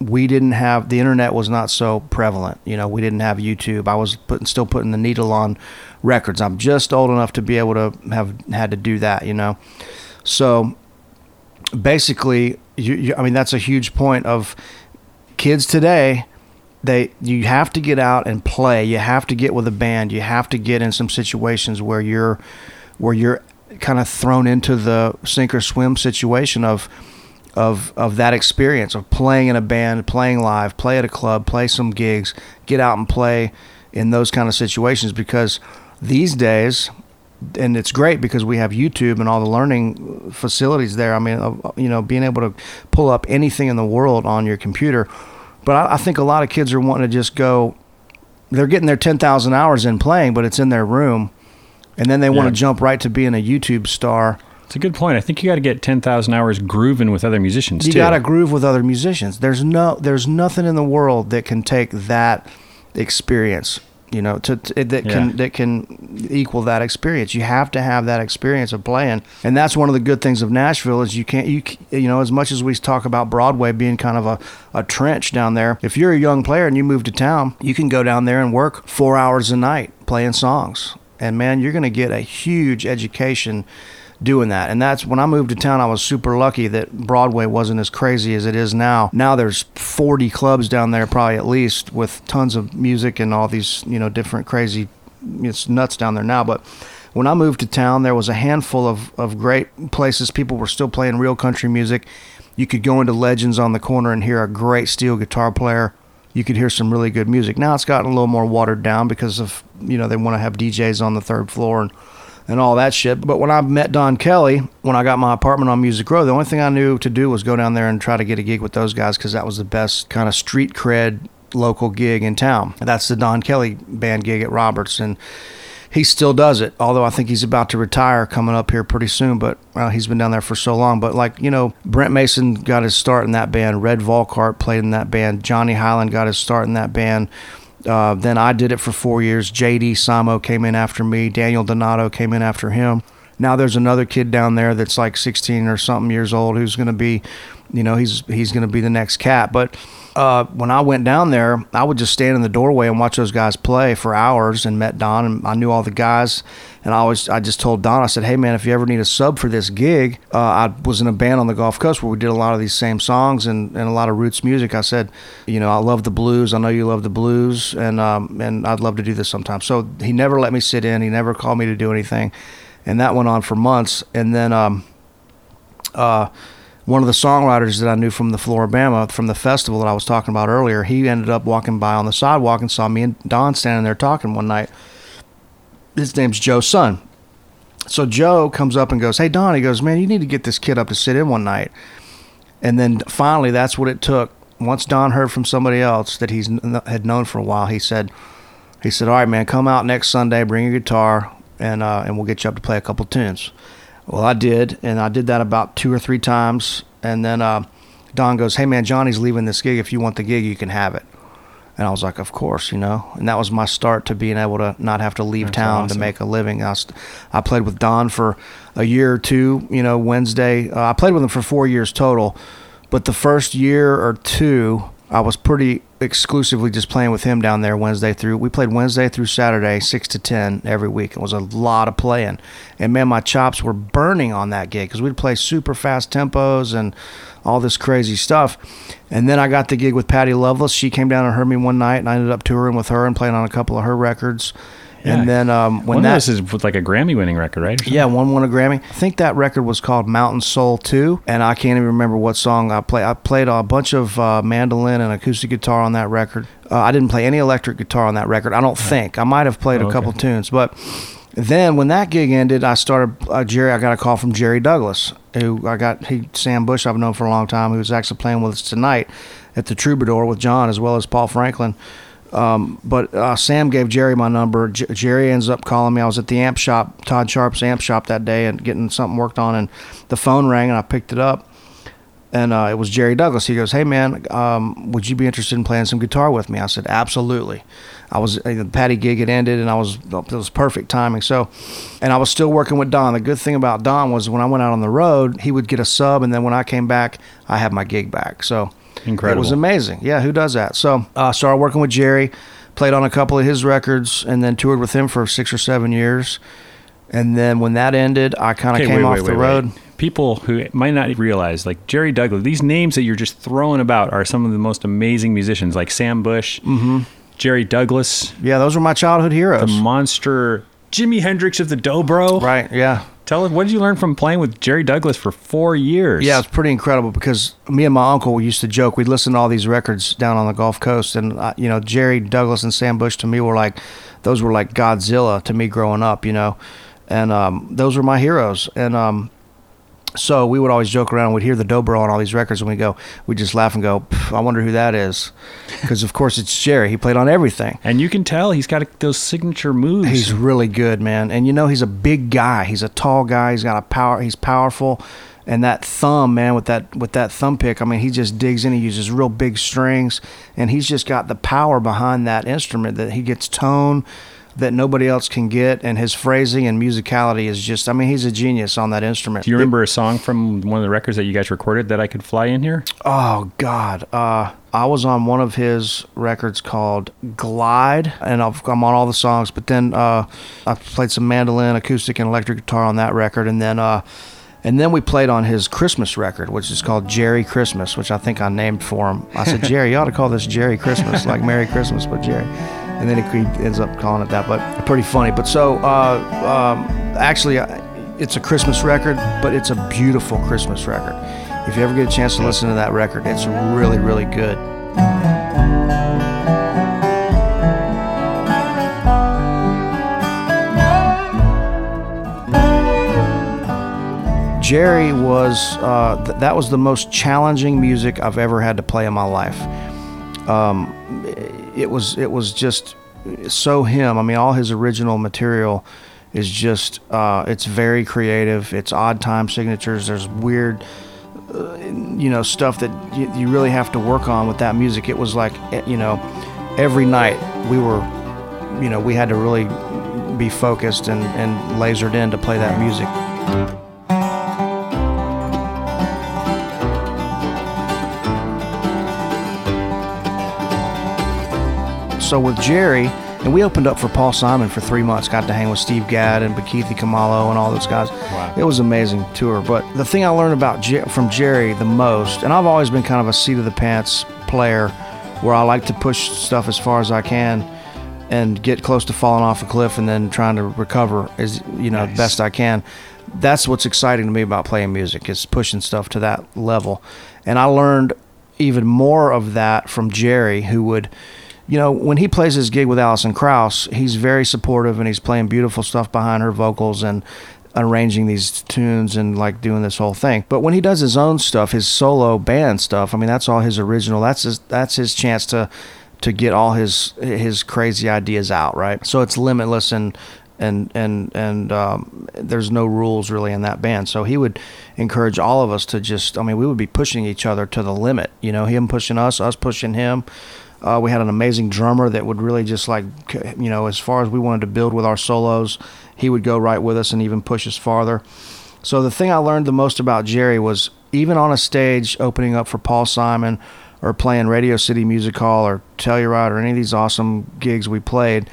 we didn't have the internet was not so prevalent. You know, we didn't have YouTube. I was putting still putting the needle on records. I'm just old enough to be able to have had to do that. You know, so basically, you, you, I mean, that's a huge point of kids today. They you have to get out and play. You have to get with a band. You have to get in some situations where you're where you're kind of thrown into the sink or swim situation of of of that experience of playing in a band, playing live, play at a club, play some gigs, get out and play in those kind of situations because these days and it's great because we have YouTube and all the learning facilities there. I mean, you know, being able to pull up anything in the world on your computer. But I, I think a lot of kids are wanting to just go they're getting their 10,000 hours in playing, but it's in their room. And then they want to jump right to being a YouTube star. It's a good point. I think you got to get 10,000 hours grooving with other musicians You too. got to groove with other musicians. There's no there's nothing in the world that can take that experience, you know, to, to that Yeah. can that can equal that experience. You have to have that experience of playing. And that's one of the good things of Nashville is you can't you you know, as much as we talk about Broadway being kind of a a trench down there, if you're a young player and you move to town, you can go down there and work 4 hours a night playing songs. And man, you're going to get a huge education doing that. And that's when I moved to town, I was super lucky that Broadway wasn't as crazy as it is now. Now there's 40 clubs down there, probably at least, with tons of music and all these, you know, different crazy, it's nuts down there now. But when I moved to town, there was a handful of, of great places. People were still playing real country music. You could go into Legends on the corner and hear a great steel guitar player. You could hear some really good music. Now it's gotten a little more watered down because of, you know, they want to have DJs on the third floor and and all that shit. But when I met Don Kelly, when I got my apartment on Music Row, the only thing I knew to do was go down there and try to get a gig with those guys because that was the best kind of street cred local gig in town. That's the Don Kelly band gig at Roberts, and he still does it. Although I think he's about to retire coming up here pretty soon. But well, he's been down there for so long. But like you know, Brent Mason got his start in that band. Redd Volkaert played in that band. Johnny Hiland got his start in that band. Uh, then I did it for four years. JD Simo came in after me. Daniel Donato came in after him. Now there's another kid down there that's like 16 or something years old who's going to be, you know, he's he's going to be the next cat. But uh, when I went down there, I would just stand in the doorway and watch those guys play for hours. And met Don, and I knew all the guys. And I always, I just told Don, I said, "Hey man, if you ever need a sub for this gig, uh, I was in a band on the Gulf Coast where we did a lot of these same songs and, and a lot of roots music. I said, you know, I love the blues. I know you love the blues, and um, and I'd love to do this sometime. So he never let me sit in. He never called me to do anything, and that went on for months. And then, um, uh, one of the songwriters that I knew from the Flora-Bama from the festival that I was talking about earlier, he ended up walking by on the sidewalk and saw me and Don standing there talking one night. His name's Joe Sun. So Joe comes up and goes, "Hey Don," he goes, "Man, you need to get this kid up to sit in one night." And then finally, that's what it took. Once Don heard from somebody else that he's had known for a while, he said, "He said, all right, man, come out next Sunday, bring your guitar, and uh, and we'll get you up to play a couple tunes." Well, I did, and I did that about two or three times, and then uh, Don goes, "Hey, man, Johnny's leaving this gig. If you want the gig, you can have it." And I was like, "Of course, you know." And that was my start to being able to not have to leave That's town awesome. to make a living. I, was, I played with Don for a year or two. You know, Wednesday. Uh, I played with him for four years total, but the first year or two, I was pretty exclusively just playing with him down there Wednesday through. We played Wednesday through Saturday, six to ten every week. It was a lot of playing, and man, my chops were burning on that gig because we'd play super fast tempos and all this crazy stuff. And then I got the gig with Patty Loveless. She came down and heard me one night, and I ended up touring with her and playing on a couple of her records. Yeah. And then um, when One that of is with like a Grammy winning record, right? yeah, one won a Grammy. I think that record was called Mountain Soul 2, and I can't even remember what song I played. I played a bunch of uh, mandolin and acoustic guitar on that record. Uh, I didn't play any electric guitar on that record. I don't think. I might have played a Okay. couple tunes, but then when that gig ended, I started uh, Jerry. I got a call from Jerry Douglas, who I got. He Sam Bush I've known for a long time. Who was actually playing with us tonight at the Troubadour with John as well as Paul Franklin. Um, but uh, Sam gave Jerry my number. J- Jerry ends up calling me. I was at the amp shop, Todd Sharp's amp shop that day, and getting something worked on. And the phone rang, and I picked it up, and uh, it was Jerry Douglas. He goes, "Hey man, um, would you be interested in playing some guitar with me?" I said, "Absolutely." I was uh, the Patty gig had ended, and I was it was perfect timing. So, and I was still working with Don. The good thing about Don was when I went out on the road, he would get a sub, and then when I came back, I had my gig back. So Incredible. it was amazing. Yeah, who does that? So I uh, started working with Jerry, played on a couple of his records, and then toured with him for six or seven years. And then when that ended, I kind of Okay, came wait, off wait, the wait, road. People who might not realize, like Jerry Douglas, these names that you're just throwing about are some of the most amazing musicians, like Sam Bush, Mm-hmm. Jerry Douglas, Yeah, those were my childhood heroes. the monster Jimi Hendrix of the Dobro. right. Yeah. Tell us, what did you learn from playing with Jerry Douglas for four years? Yeah, it's pretty incredible because me and my uncle used to joke. We'd listen to all these records down on the Gulf Coast, and uh, you know, Jerry Douglas and Sam Bush to me were like, those were like Godzilla to me growing up, you know, and um, those were my heroes. And um, So we would always joke around. We'd hear the dobro on all these records, and we go, we just laugh and go, I wonder who that is, because of course it's Jerry. He played on everything. And you can tell he's got those signature moves. He's really good, man. And you know, he's a big guy. He's a tall guy. He's got a power. He's powerful. And that thumb, man, with that with that thumb pick, I mean, he just digs in. He uses real big strings, and he's just got the power behind that instrument that he gets tone that nobody else can get. And his phrasing and musicality is just, I mean, he's a genius on that instrument. Do you remember a song from one of the records that you guys recorded that I could fly in here? Oh God, uh, I was on one of his records called Glide, and I've, I'm on all the songs. But then uh, I played some mandolin, acoustic, and electric guitar on that record, and then uh, and then we played on his Christmas record, which is called Jerry Christmas, which I think I named for him. I said, Jerry, you ought to call this Jerry Christmas, like Merry Christmas, but Jerry. And then he ends up calling it that, but pretty funny. But so uh, um, actually, uh, it's a Christmas record, but it's a beautiful Christmas record. If you ever get a chance to listen to that record, it's really, really good. Jerry was uh, th- that was the most challenging music I've ever had to play in my life. Um, it was it was just so him. I mean, all his original material is just uh, it's very creative. It's odd time signatures. There's weird, uh, you know, stuff that you, you really have to work on with that music. It was like eh, you know, every night we were, you know, we had to really be focused and, and lasered in to play that music. So with Jerry, and we opened up for Paul Simon for three months. Got to hang with Steve Gadd and Bakithi Kumalo and all those guys. Wow. It was an amazing tour. But the thing I learned about Jer- from Jerry the most, and I've always been kind of a seat of the pants player, where I like to push stuff as far as I can and get close to falling off a cliff and then trying to recover as you know Nice. best I can. That's what's exciting to me about playing music is pushing stuff to that level. And I learned even more of that from Jerry, who would, you know, when he plays his gig with Alison Krauss, he's very supportive and he's playing beautiful stuff behind her vocals and arranging these tunes and like doing this whole thing. But when he does his own stuff, his solo band stuff, I mean, that's all his original. That's his that's his chance to to get all his his crazy ideas out, right? So it's limitless and and and and um, there's no rules really in that band. So he would encourage all of us to just, I mean, we would be pushing each other to the limit. You know, him pushing us, us pushing him. Uh, we had an amazing drummer that would really just like, you know, as far as we wanted to build with our solos, he would go right with us and even push us farther. So the thing I learned the most about Jerry was even on a stage opening up for Paul Simon or playing Radio City Music Hall or Telluride or any of these awesome gigs we played,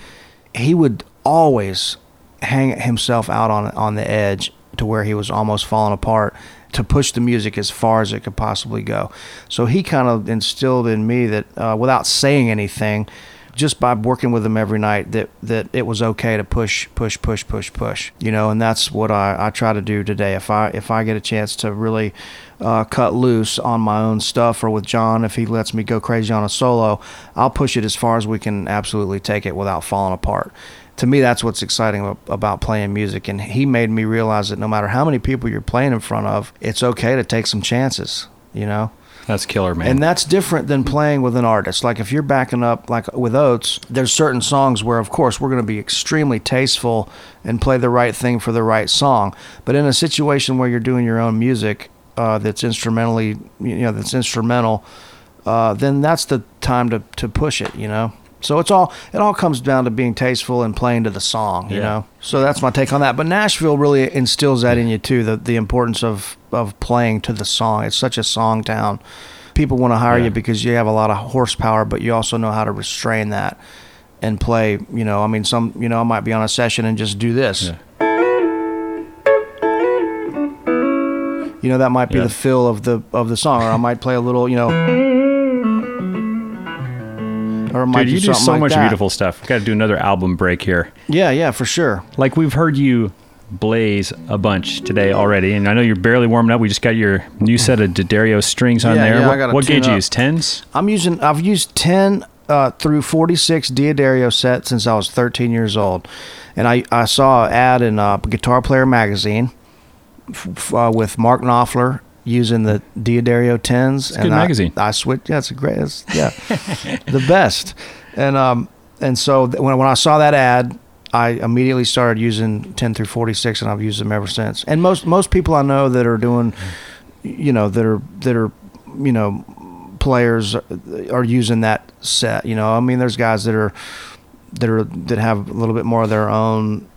he would always hang himself out on on the edge to where he was almost falling apart to push the music as far as it could possibly go. So he kind of instilled in me that uh, without saying anything, just by working with him every night, that that it was okay to push, push, push, push, push. You know, and that's what I, I try to do today. If I if I get a chance to really uh, cut loose on my own stuff, or with John, if he lets me go crazy on a solo, I'll push it as far as we can absolutely take it without falling apart to me that's what's exciting about playing music and he made me realize that no matter how many people you're playing in front of it's okay to take some chances you know That's killer, man. and that's different than playing with an artist like if you're backing up like with oates there's certain songs where of course we're going to be extremely tasteful and play the right thing for the right song but in a situation where you're doing your own music uh, that's instrumentally you know that's instrumental uh, then that's the time to, to push it, you know. So it's all it all comes down to being tasteful and playing to the song, you Yeah. know. So that's my take on that. But Nashville really instills that in you too, the the importance of of playing to the song. It's such a song town. People want to hire Yeah. you because you have a lot of horsepower, but you also know how to restrain that and play, you know, I mean some you know, I might be on a session and just do this. Yeah. You know, that might be the feel of the of the song, or I might play a little, you know, or might Dude, you do something so like much that. beautiful stuff. Got to do another album break here. Yeah, yeah, for sure. Like we've heard you blaze a bunch today already, and I know you're barely warming up. We just got your new set of D'Addario strings on Yeah, there. yeah, what what gauge you use? Tens? I'm using. I've used ten uh, through forty six D'Addario sets since I was thirteen years old, and I I saw an ad in uh, Guitar Player magazine f- uh, with Mark Knopfler using the D'Addario tens. a good magazine. I switched. Yeah, it's a great. It's, yeah, the best. And um and so th- when when I saw that ad, I immediately started using ten through forty six, and I've used them ever since. And most most people I know that are doing, you know, that are that are, you know, players are using that set. You know, I mean, there's guys that are that are that have a little bit more of their own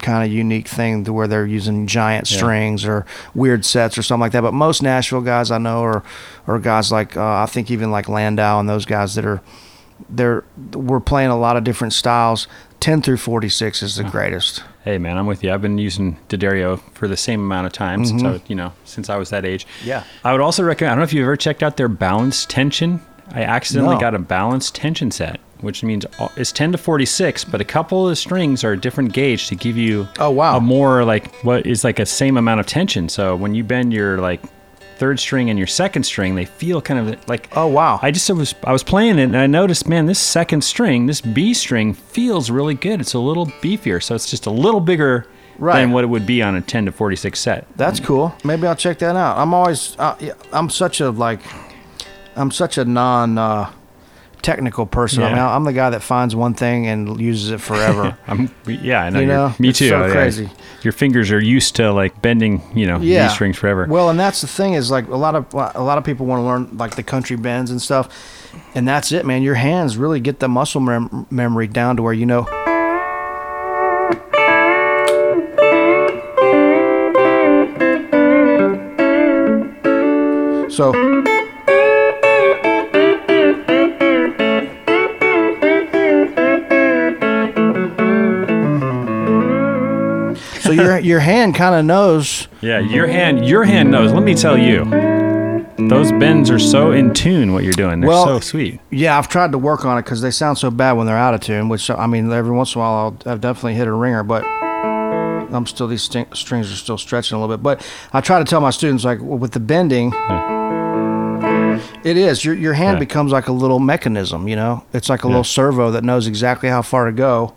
kind of unique thing to where they're using giant Yeah. strings or weird sets or something like that. But most Nashville guys I know are are guys like uh, I think even like Landau and those guys that are they're we're playing a lot of different styles. Ten through forty six is the greatest. Hey man, I'm with you. I've been using D'Addario for the same amount of time since I, was- you know since I was that age. Mm-hmm. Yeah. I would also recommend. I don't know if you've ever checked out their balance tension. I accidentally No. got a balanced tension set, which means it's 10 to 46, but a couple of the strings are a different gauge to give you Oh, wow. a more like what is like a same amount of tension. So when you bend your like third string and your second string, they feel kind of like Oh wow. I just was I was playing it and I noticed, man, this second string, this B string feels really good. It's a little beefier, so it's just a little bigger Right. than what it would be on a 10 to 46 set. That's cool. Maybe I'll check that out. I'm always, uh, I'm such a like, I'm such a non uh, technical person. I mean, I'm the guy that finds one thing and uses it forever. I'm yeah, I know. You know, me it's too. so I- crazy. your fingers are used to like bending, you know, yeah. these strings forever. Well, and that's the thing is like a lot of a lot of people want to learn like the country bends and stuff, and that's it, man. Your hands really get the muscle mem- memory down to where you know. So. So your your hand kind of knows yeah, your hand your hand knows. Let me tell you. Those bends are so in tune what you're doing. They're Well, so sweet. Yeah, I've tried to work on it because they sound so bad when they're out of tune. Which I mean, every once in a while I'll, I've definitely hit a ringer, but I'm still these st- strings are still stretching a little bit. But I try to tell my students like w- with the bending, it is your your hand Yeah. becomes like a little mechanism. You know, it's like a Yeah. little servo that knows exactly how far to go.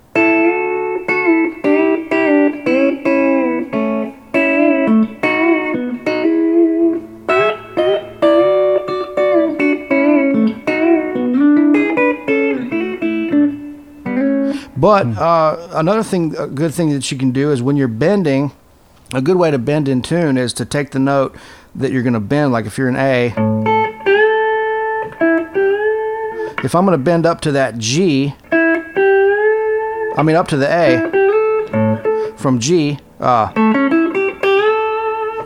But uh, another thing, a good thing that you can do is when you're bending, a good way to bend in tune is to take the note that you're going to bend. Like if you're an A, if I'm going to bend up to that G, I mean up to the A from G, uh,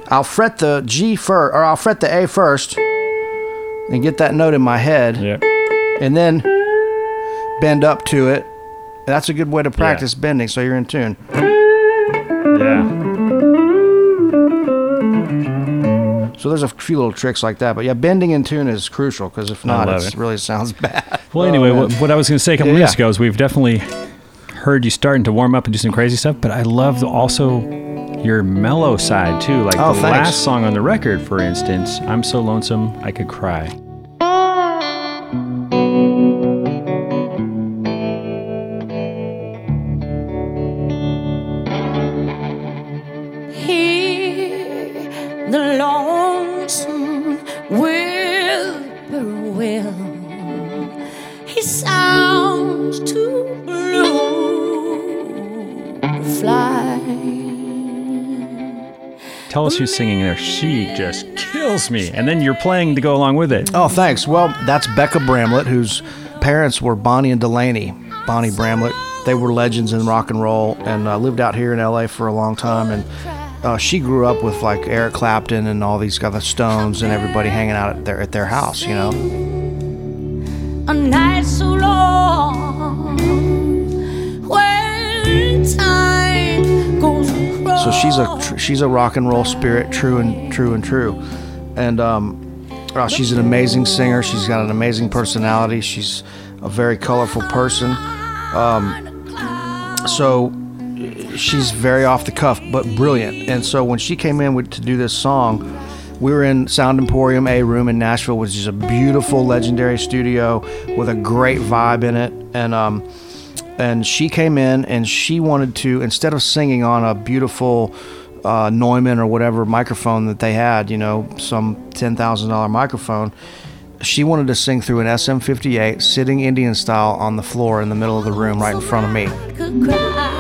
I'll fret the G first, or I'll fret the A first, and get that note in my head Yeah. and then bend up to it. That's a good way to practice bending so you're in tune. Yeah. So there's a few little tricks like that. But yeah, bending in tune is crucial because if not, it. really sounds bad. Well, anyway, what, what I was going to say a couple Yeah, minutes ago is we've definitely heard you starting to warm up and do some crazy stuff, but I love also your mellow side too. Like Oh, the thanks. last song on the record, for instance, "I'm So Lonesome I Could Cry." Tell us who's singing there. She just kills me, and then you're playing to go along with it. Oh, thanks. Well, that's Bekka Bramlett, whose parents were Bonnie and Delaney. Bonnie Bramlett. They were legends in rock and roll and uh, lived out here in LA for a long time. And uh, she grew up with like Eric Clapton and all these other Stones and everybody hanging out at their at their house. You know. A night so long when time goes across. So she's a tr- she's a rock and roll spirit, true and true and true, and um, uh, she's an amazing singer. She's got an amazing personality. She's a very colorful person. Um, so she's very off the cuff, but brilliant. And so when she came in with, to do this song, we were in Sound Emporium A Room in Nashville, which is a beautiful, legendary studio with a great vibe in it, and um, and she came in and she wanted to instead of singing on a beautiful uh, Neumann or whatever microphone that they had, you know, some ten thousand dollar microphone. She wanted to sing through an SM58, sitting Indian style on the floor in the middle of the room, right in front of me.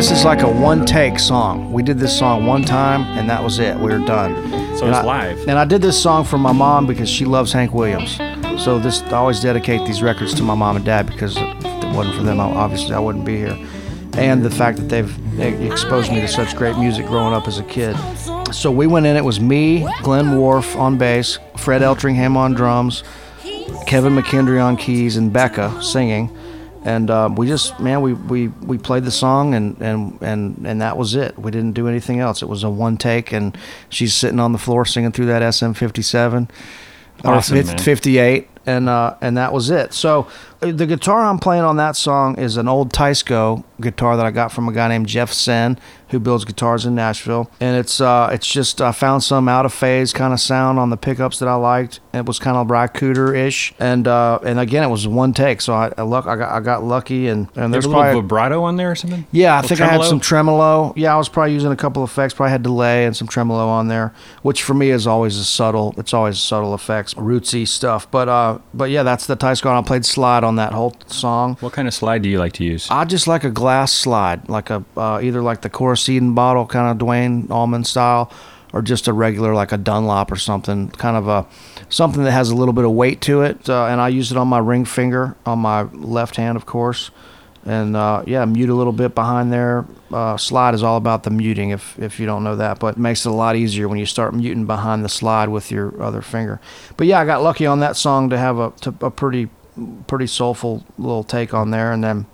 This is like a one take song. We did this song one time, and that was it. We were done. So And it's I- live. And I did this song for my mom because she loves Hank Williams. So this I always dedicate these records to my mom and dad because if it wasn't for them, I, obviously I wouldn't be here. And the fact that they've they exposed me to such great music growing up as a kid. So we went in. It was me, Glenn Worf on bass, Fred Eltringham on drums, Kevin McKendree on keys, and Bekka singing. And uh, we just, man, we, we, we played the song and, and, and, and that was it. We didn't do anything else. It was a one take, and she's sitting on the floor singing through that SM57 or Awesome, man. 58, and uh, and that was it. So uh, the guitar I'm playing on that song is an old Teisco guitar that I got from a guy named Jeff Senn, who builds guitars in Nashville, and it's uh, it's just I found some out of phase kind of sound on the pickups that I liked. It was kind of Ry Cooder ish, and uh, and again it was one take, so I, I luck I got I got lucky, and and There's there's a little probably vibrato on there or something. yeah, I think I had some tremolo. Yeah, I was probably using a couple effects. Probably had delay and some tremolo on there, which for me is always a subtle. It's always subtle effects, rootsy stuff. But uh, but yeah, that's the Teisco. I played slide on that whole song. What kind of slide do you like to use? I just like a glass slide, like a uh, either like the Cora Eden bottle, kind of Duane Allman style, or just a regular like a Dunlop or something, kind of a something that has a little bit of weight to it. Uh, and I use it on my ring finger on my left hand, of course. And uh, yeah, mute a little bit behind there. Uh, slide is all about the muting, if if you don't know that, but it makes it a lot easier when you start muting behind the slide with your other finger. But yeah, I got lucky on that song to have a, to, a pretty pretty soulful little take on there, and then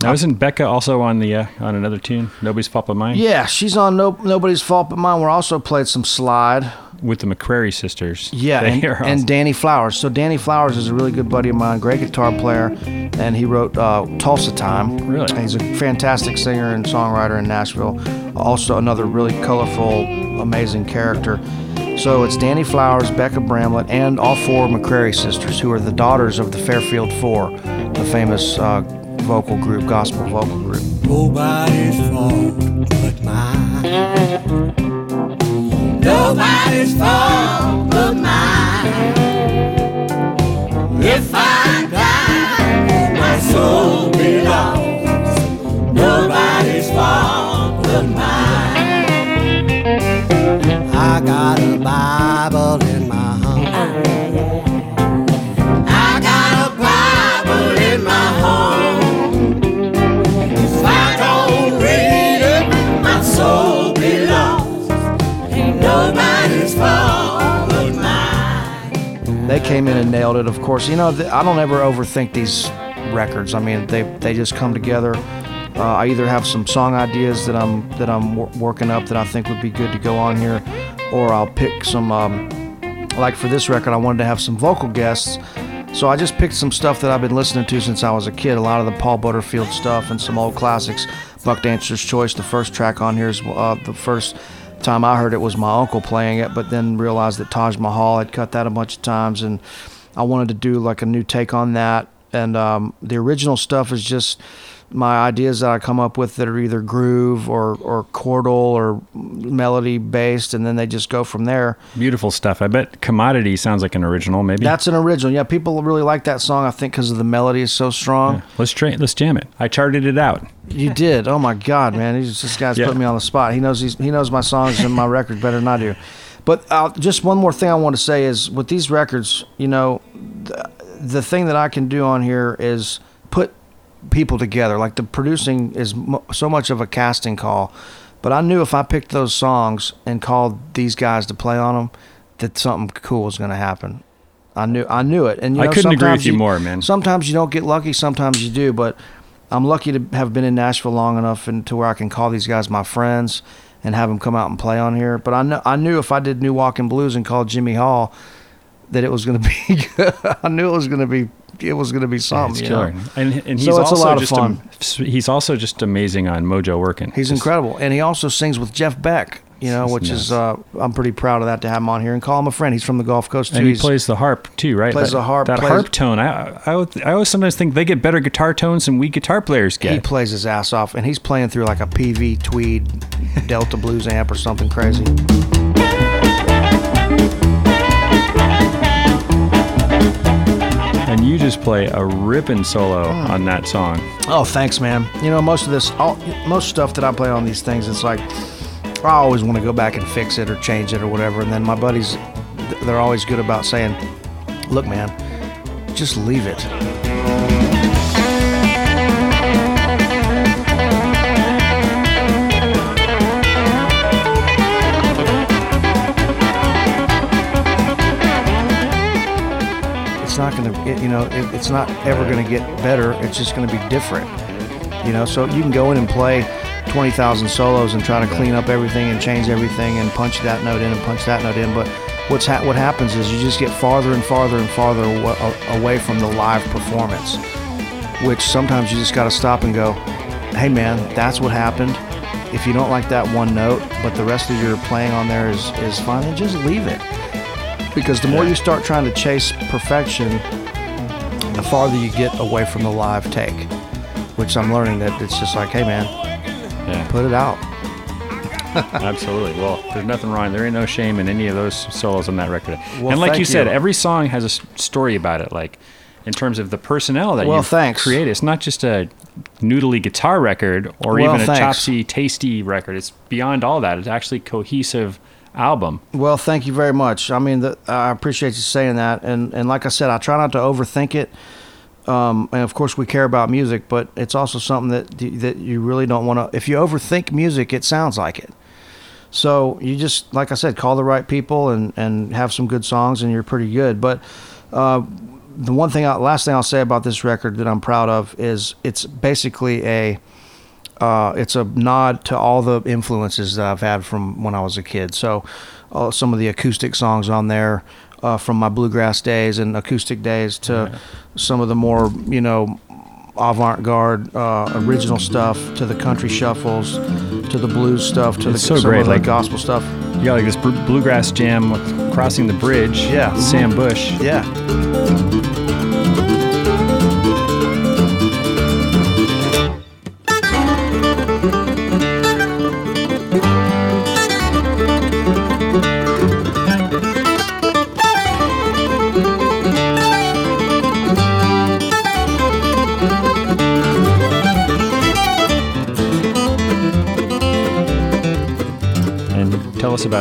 Now, isn't Bekka also on the uh, on another tune? Nobody's fault but mine. Yeah, she's on no nobody's fault but mine. We also played some slide. With the McCrary sisters. Yeah, and, are and. Danny Flowers. So Danny Flowers is a really good buddy of mine, great guitar player, and he wrote uh, Tulsa Time. Really? he's a fantastic singer and songwriter in Nashville. Also another really colorful, amazing character. So it's Danny Flowers, Bekka Bramlett, and all four McCrary sisters, who are the daughters of the Fairfield Four, the famous uh, vocal group, gospel vocal group. Nobody's fault but mine. Nobody's fault but mine. If I die, my soul belongs. Nobody's fault but mine. I got a Bible in my home. Came in and nailed it. Of course, you know I don't ever overthink these records. I mean, they they just come together. Uh, I either have some song ideas that I'm that I'm wor- working up that I think would be good to go on here, or I'll pick some. Um, like for this record, I wanted to have some vocal guests. So I just picked some stuff that I've been listening to since I was a kid. A lot of the Paul Butterfield stuff and some old classics. Buck Dancer's Choice, the first track on here is uh, the first time I heard it was my uncle playing it, but then realized that Taj Mahal had cut that a bunch of times, and I wanted to do like a new take on that. And um, the original stuff is just my ideas that I come up with that are either groove or, or chordal or melody based, and then they just go from there. Beautiful stuff. I bet Commodity sounds like an original. Maybe That's an original. Yeah, people really like that song. I think because of the melody is so strong. let's tra- let's jam it. I charted it out. You did. Oh my God, man! He's, this guy's Yeah. putting me on the spot. He knows he's, he knows my songs and my records better than I do. But uh, just one more thing I want to say is with these records, you know, the, the thing that I can do on here is put people together. Like the producing is mo- so much of a casting call. But I knew if I picked those songs and called these guys to play on them, that something cool was going to happen. I knew I knew it, and you I couldn't agree with sometimes you more, man. Sometimes you don't get lucky, sometimes you do, but I'm lucky to have been in Nashville long enough and to where I can call these guys my friends and have them come out and play on here. But I know I knew if I did New Walking Blues and called Jimmy Hall, that it was going to be good. I knew it was going to be it was going to be something. It's you know? killer. And, and he's So it's a also lot of just fun. he's also just amazing on Mojo Working. He's incredible, and he also sings with Jeff Beck. You know, which is uh, I'm pretty proud of that to have him on here and call him a friend. He's from the Gulf Coast too. And he He's- plays the harp too, right? Plays that, the harp, That plays- harp tone. I, I, I always sometimes think they get better guitar tones than we guitar players get. He plays his ass off, and he's playing through like a Peavey Tweed Delta Blues amp or something crazy. And you just play a ripping solo Hmm. on that song. Oh, thanks, man. You know, most of this, all, most stuff that I play on these things, it's like I always want to go back and fix it or change it or whatever. And then my buddies, they're always good about saying, "Look, man, just leave it." It's not going to, you know, it, it's not ever going to get better. It's just going to be different. You know, so you can go in and play 20,000 solos and try to clean up everything and change everything and punch that note in and punch that note in. But what's ha- what happens is you just get farther and farther and farther awa- away from the live performance, which sometimes you just got to stop and go, hey man, that's what happened. If you don't like that one note, but the rest of your playing on there is, is fine, then just leave it. Because the more you start trying to chase perfection, the farther you get away from the live take. Which I'm learning that it's just like, hey man, Yeah, put it out. absolutely. Well, there's nothing wrong. There ain't no shame in any of those solos on that record. Well, and like thank you said, every song has a story about it. Like in terms of the personnel that Well, you thanks. create. It's not just a noodly guitar record or Well, even a thanks. chopsy, tasty record. It's beyond all that. It's actually cohesive album. Well, thank you very much. I mean, the, I appreciate you saying that. And and like I said, I try not to overthink it. Um, and of course, we care about music, but it's also something that that you really don't want to. If you overthink music, it sounds like it. So you just, like I said, call the right people and and have some good songs, and you're pretty good. But uh, the one thing, I, last thing I'll say about this record that I'm proud of is it's basically a uh, it's a nod to all the influences that I've had from when I was a kid. So, uh, some of the acoustic songs on there uh, from my bluegrass days and acoustic days to some of the more, you know, avant-garde uh, original stuff to the country shuffles to the blues stuff to It's the so some great, like- gospel stuff. You got like this bluegrass jam with crossing the bridge. Yeah. Sam Bush. Yeah.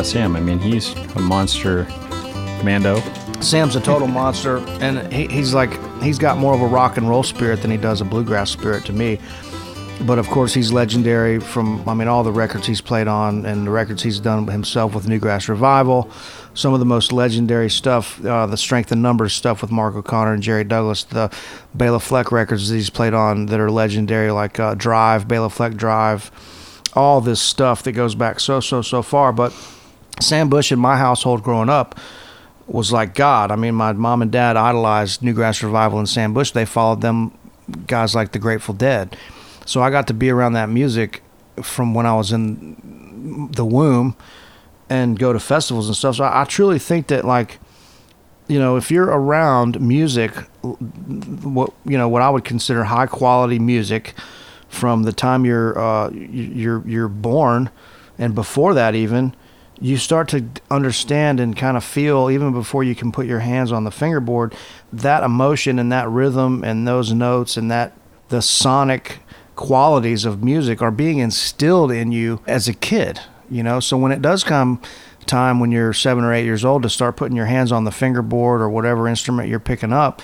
About Sam. I mean, he's a monster Mando. Sam's a total monster, and he, he's like he's got more of a rock and roll spirit than he does a bluegrass spirit to me. But of course, he's legendary from I mean all the records he's played on and the records he's done himself with Newgrass Revival. Some of the most legendary stuff, uh, the Strength in Numbers stuff with Mark O'Connor and Jerry Douglas, the Bela Fleck records that he's played on that are legendary, like uh, Drive, Bela Fleck Drive, all this stuff that goes back so so so far. But Sam Bush in my household growing up was like God. I mean, my mom and dad idolized Newgrass Revival and Sam Bush. They followed them guys like the Grateful Dead. So I got to be around that music from when I was in the womb and go to festivals and stuff. So I, I truly think that like you know, if you're around music, what you know, what I would consider high quality music from the time you're uh, you're you're born and before that even, you start to understand and kind of feel even before you can put your hands on the fingerboard that emotion and that rhythm and those notes and that the sonic qualities of music are being instilled in you as a kid you know? So when it does come time when you're seven or eight years old to start putting your hands on the fingerboard or whatever instrument you're picking up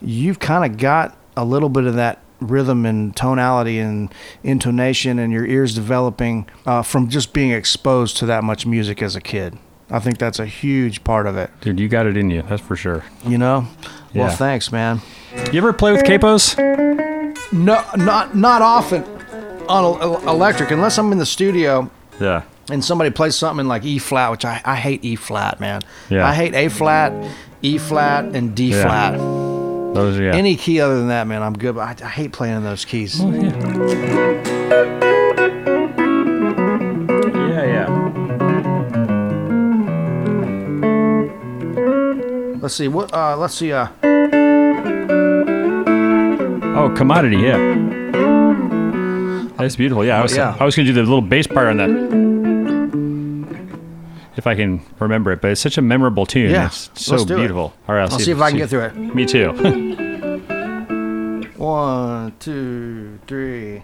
you've kind of got a little bit of that rhythm and tonality and intonation and your ears developing uh, from just being exposed to that much music as a kid i think that's a huge part of it Dude, you got it in you. That's for sure. you know well thanks man You ever play with capos? no not not often on el- electric unless i'm in the studio Yeah. and somebody plays something in like E flat, which I, I hate E flat, man. Yeah. I hate A flat E flat, and D Yeah. flat. Those are yeah. Any key other than that, man, I'm good. But I, I hate playing in those keys. Oh, yeah. Yeah, yeah. Let's see what. Uh, let's see. Uh, Oh, commodity, yeah. That's beautiful. Yeah, I was, yeah. I was going to do the little bass part on that. If I can remember it, but it's such a memorable tune. Yeah, It's so let's do it. beautiful. All right, I'll, I'll see if I can get through it. Me too. one, two, three.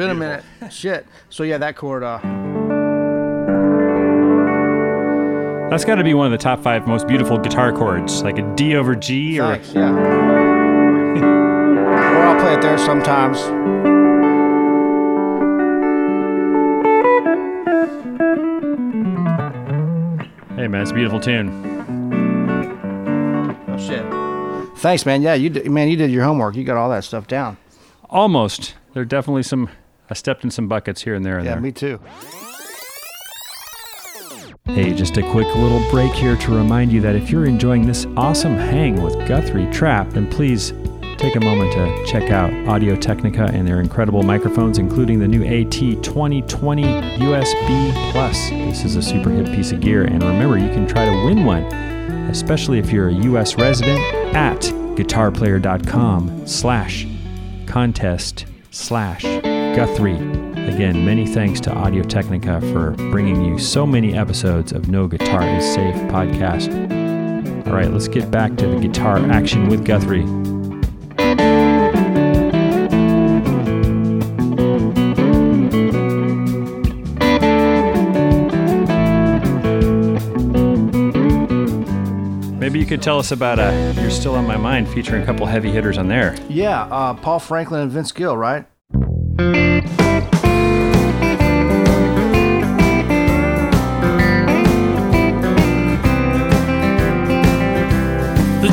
Man, it's been a minute. Shit. So yeah, that chord. Uh, That's got to be one of the top five most beautiful guitar chords, like a D over G or thanks. Yeah. or I'll play it there sometimes. Hey man, it's a beautiful tune. Oh shit. Thanks, man. Yeah, you did, man, you did your homework. You got all that stuff down. Almost. There are definitely some. I stepped in some buckets here and there and Yeah, there. me too. Hey, just a quick little break here to remind you that if you're enjoying this awesome hang with Guthrie Trapp, then please take a moment to check out Audio Technica and their incredible microphones, including the new AT 2020 USB Plus. This is a super hip piece of gear, and remember, you can try to win one, especially if you're a U.S. resident, at guitarplayer.com slash contest slash Guthrie. Again, many thanks to Audio Technica for bringing you so many episodes of No Guitar is Safe podcast. All right, let's get back to the guitar action with Guthrie. Maybe you could tell us about uh, You're Still on My Mind featuring a couple heavy hitters on there. Yeah, uh, Paul Franklin and Vince Gill, right?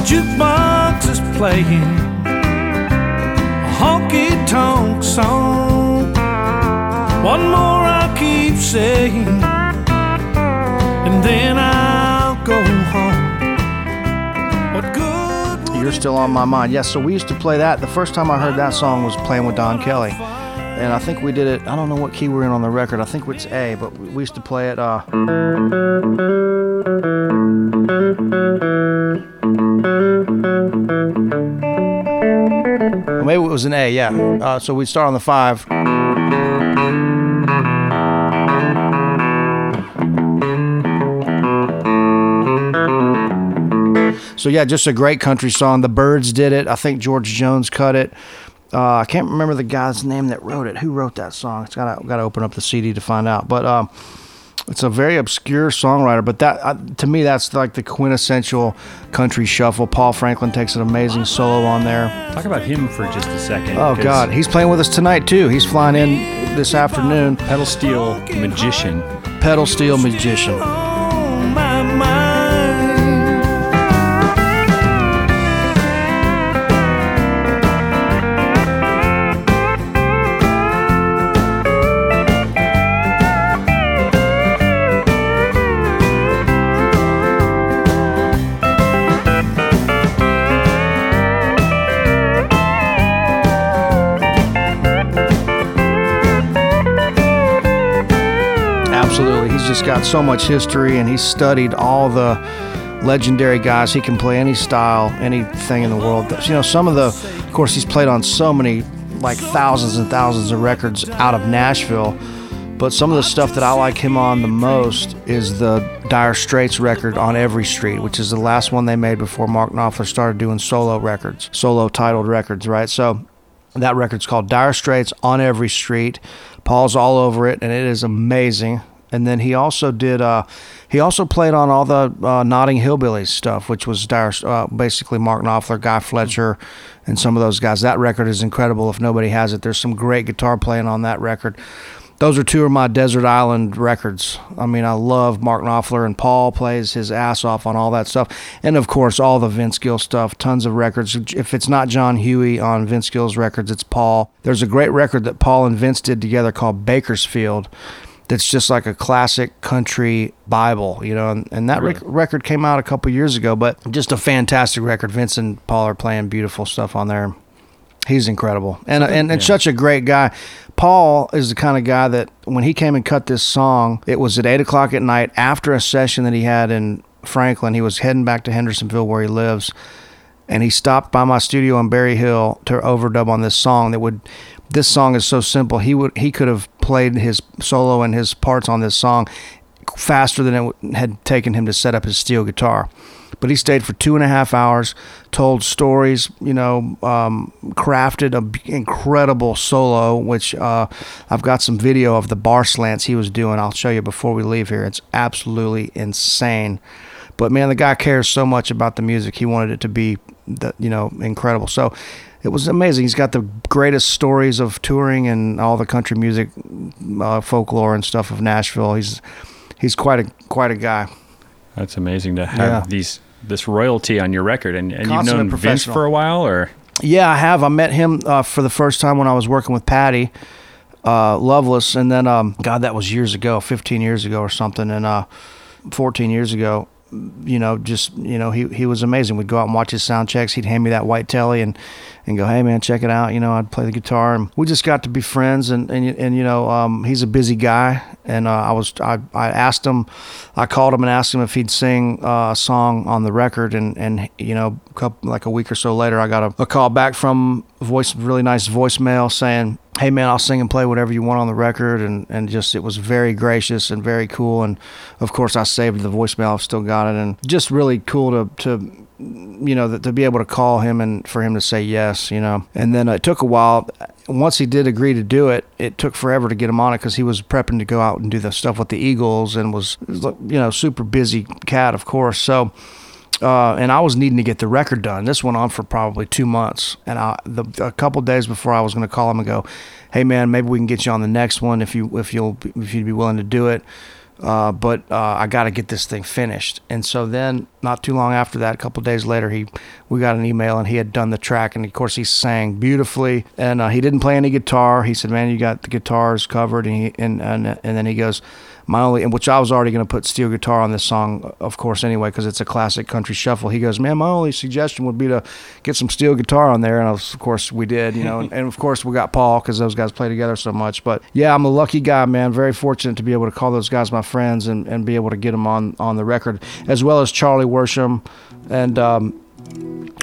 Jukebox is playing a honky tonk song. One more I keep saying, and then I'll go home. What good You're still on my mind. Yes, so we used to play that. The first time I heard that song was playing with Don Kelly. And I think we did it, I don't know what key we're in on the record. I think it's A, but we used to play it. Uh, maybe it was an A, yeah. Uh, so we'd start on the five. So yeah, just a great country song. The Byrds did it. I think George Jones cut it. Uh, I can't remember the guy's name that wrote it. Who wrote that song? It's got got to open up the CD to find out. But um, it's a very obscure songwriter. But that uh, to me, that's like the quintessential country shuffle. Paul Franklin takes an amazing solo on there. Talk about him for just a second. Oh God, he's playing with us tonight too. He's flying in this afternoon. Pedal steel magician. Pedal steel magician. Absolutely. He's just got so much history and he's studied all the legendary guys. He can play any style, anything in the world. You know, some of the, of course, he's played on so many, like thousands and thousands of records out of Nashville. But some of the stuff that I like him on the most is the Dire Straits record on Every Street, which is the last one they made before Mark Knopfler started doing solo records, solo titled records, right? So that record's called Dire Straits on Every Street. Paul's all over it, and it is amazing. And then he also did. Uh, he also played on all the uh, Notting Hillbillies stuff, which was Dire, uh, basically Mark Knopfler, Guy Fletcher, and some of those guys. That record is incredible. If nobody has it, there's some great guitar playing on that record. Those are two of my desert island records. I mean, I love Mark Knopfler and Paul plays his ass off on all that stuff, and of course all the Vince Gill stuff. Tons of records. If it's not John Hughey on Vince Gill's records, it's Paul. There's a great record that Paul and Vince did together called Bakersfield. That's just like a classic country Bible, you know, and, and that rec- record came out a couple years ago, but just a fantastic record. Vince and Paul are playing beautiful stuff on there. He's incredible and and, and such a great guy. Paul is the kind of guy that when he came and cut this song, it was at eight o'clock at night after a session that he had in Franklin. He was heading back to Hendersonville where he lives, and he stopped by my studio on Berry Hill to overdub on this song. That would, this song is so simple. He would he could have played his solo and his parts on this song faster than it had taken him to set up his steel guitar. But he stayed for two and a half hours, told stories, you know, um, crafted an incredible solo, which uh, I've got some video of the bar slants he was doing. I'll show you before we leave here. It's absolutely insane. But man, the guy cares so much about the music. He wanted it to be, the, you know, incredible. So it was amazing. He's got the greatest stories of touring and all the country music, uh, folklore and stuff of Nashville. He's he's quite a quite a guy. That's amazing to have Yeah. these this royalty on your record, and, and you've known Vince for a while, or Yeah, I have. I met him uh, for the first time when I was working with Patty uh, Loveless, and then um, God, that was years ago, 15 years ago or something, and uh, 14 years ago. You know, just you know, he he was amazing. We'd go out and watch his sound checks. He'd hand me that white Tele and and go, "Hey man, check it out." You know, I'd play the guitar, and we just got to be friends. And and, and you know, um, he's a busy guy, and uh, I was I, I asked him, I called him and asked him if he'd sing uh, a song on the record, and and you know, couple, like a week or so later, I got a, a call back from voice, really nice voicemail saying, "Hey man, I'll sing and play whatever you want on the record," and and just it was very gracious and very cool. And of course, I saved the voicemail. I've still got it, and just really cool to to you know that to be able to call him and for him to say yes, you know. And then it took a while. Once he did agree to do it, it took forever to get him on it because he was prepping to go out and do the stuff with the Eagles and was you know super busy cat, of course. So uh, and I was needing to get the record done. This went on for probably two months, and I, the, a couple days before I was going to call him and go, "Hey man, maybe we can get you on the next one if you if you'll if you'd be willing to do it." Uh, but uh, I got to get this thing finished. And so then, not too long after that, a couple days later, he we got an email and he had done the track, and of course he sang beautifully. And uh, he didn't play any guitar. He said, "Man, you got the guitars covered." And he and and, and then he goes, "My only," and which I was already going to put steel guitar on this song, of course, anyway, because it's a classic country shuffle. He goes, "Man, my only suggestion would be to get some steel guitar on there." And of course, we did, you know, and, and of course we got Paul because those guys play together so much. But yeah, I'm a lucky guy, man. Very fortunate to be able to call those guys my friends and, and be able to get them on on the record, as well as Charlie Worsham and. Um,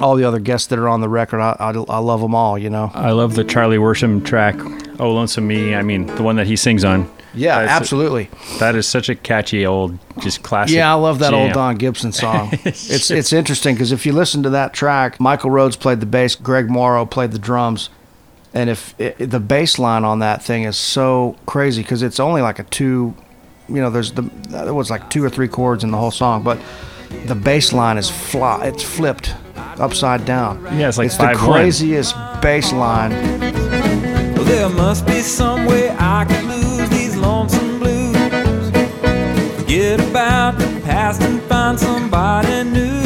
all the other guests that are on the record, I, I, I love them all, you know. I love the Charlie Worsham track, "Oh Lonesome Me." I mean, the one that he sings on. Yeah, That's- absolutely. That is such a catchy old, just classic. Yeah, I love that old. Don Gibson song. it's it's interesting because if you listen to that track, Michael Rhodes played the bass, Greg Morrow played the drums, and if it, the bass line on that thing is so crazy because it's only like a two, you know, there's the there was like two or three chords in the whole song, but the bass line is fly, it's flipped upside down. Yeah, it's like it's the 5-1. craziest bass line. Well, there must be some way I can lose these lonesome blues. Forget about the past and find somebody new.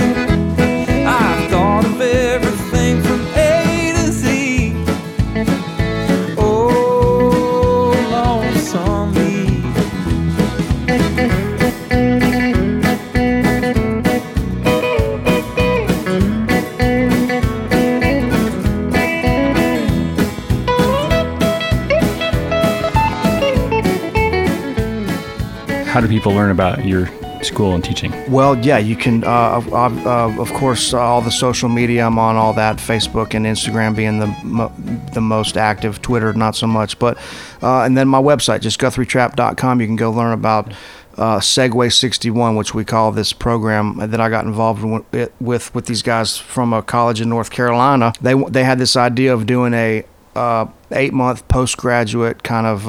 How do people learn about your school and teaching? Well, yeah, you can. Uh, uh, of course, uh, all the social media. I'm on all that. Facebook and Instagram being the mo- the most active. Twitter, not so much. But uh, and then my website, just guthrietrapp.com. You can go learn about uh, Segue 61, which we call this program that I got involved with with, with these guys from a college in North Carolina. They they had this idea of doing a uh, eight month postgraduate kind of.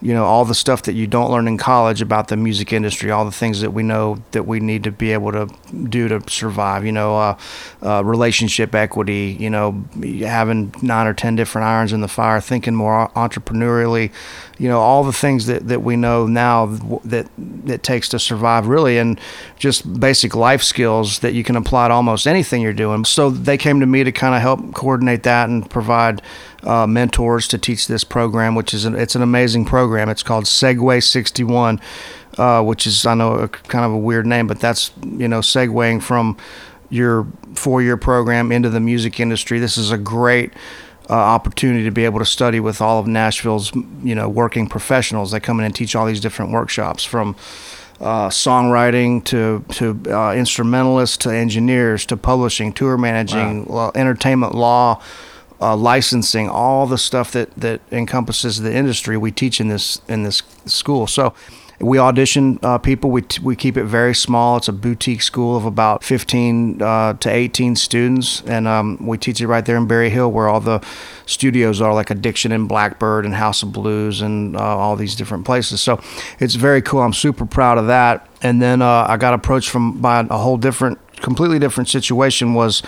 You know all the stuff that you don't learn in college about the music industry all the things that we know that we need to be able to do to survive you know uh, uh, relationship equity you know having nine or ten different irons in the fire thinking more entrepreneurially you know all the things that, that we know now that that takes to survive really and just basic life skills that you can apply to almost anything you're doing so they came to me to kind of help coordinate that and provide uh, mentors to teach this program, which is an, it's an amazing program. It's called Segue 61, uh, which is I know a, kind of a weird name, but that's you know segueing from your four-year program into the music industry. This is a great uh, opportunity to be able to study with all of Nashville's you know working professionals. They come in and teach all these different workshops from uh, songwriting to to uh, instrumentalists to engineers to publishing, tour managing, law, entertainment law, uh, licensing, all the stuff that that encompasses the industry we teach in this in this school. So. We audition uh, people. We, t- we keep it very small. It's a boutique school of about 15 uh, to 18 students, and um, we teach it right there in Berry Hill, where all the studios are, like Addiction and Blackbird and House of Blues and uh, all these different places. So it's very cool. I'm super proud of that. And then uh, I got approached from by a whole different, completely different situation. Was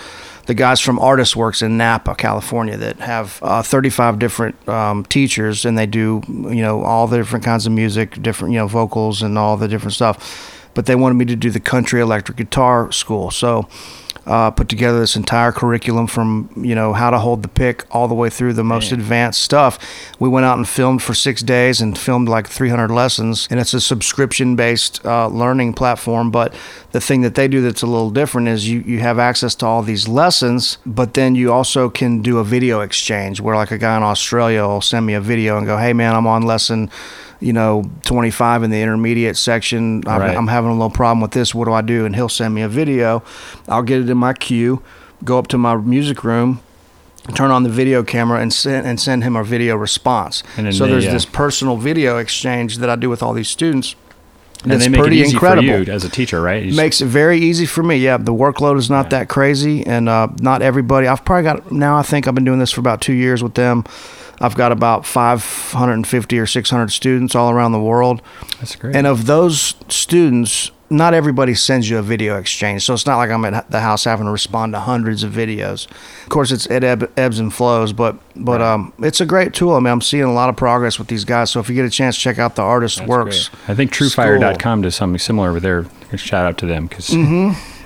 the guys from ArtistWorks in Napa, California, that have uh, 35 different um, teachers, and they do you know all the different kinds of music, different you know vocals and all the different stuff. But they wanted me to do the country electric guitar school, so uh, put together this entire curriculum from you know how to hold the pick all the way through the most advanced stuff. We went out and filmed for six days and filmed like 300 lessons, and it's a subscription-based uh, learning platform. But the thing that they do that's a little different is you you have access to all these lessons, but then you also can do a video exchange where like a guy in Australia will send me a video and go, "Hey man, I'm on lesson." You know, 25 in the intermediate section. I'm, Right. I'm having a little problem with this. What do I do? And he'll send me a video. I'll get it in my queue, go up to my music room, turn on the video camera, and send and send him a video response. Then so there's uh, this personal video exchange that I do with all these students. And That's pretty incredible as a teacher, right? You makes it very easy for me. Yeah, the workload is not that crazy, and uh, not everybody. I've probably got now. I think I've been doing this for about two years with them. I've got about 550 or 600 students all around the world, that's great. and of those students, not everybody sends you a video exchange. So it's not like I'm at the house having to respond to hundreds of videos. Of course, it's it ebb, ebbs and flows, but but um, it's a great tool. I mean, I'm seeing a lot of progress with these guys. So if you get a chance, check out the Artist That's Works. great. I think TrueFire.com does something similar with their shout out to them because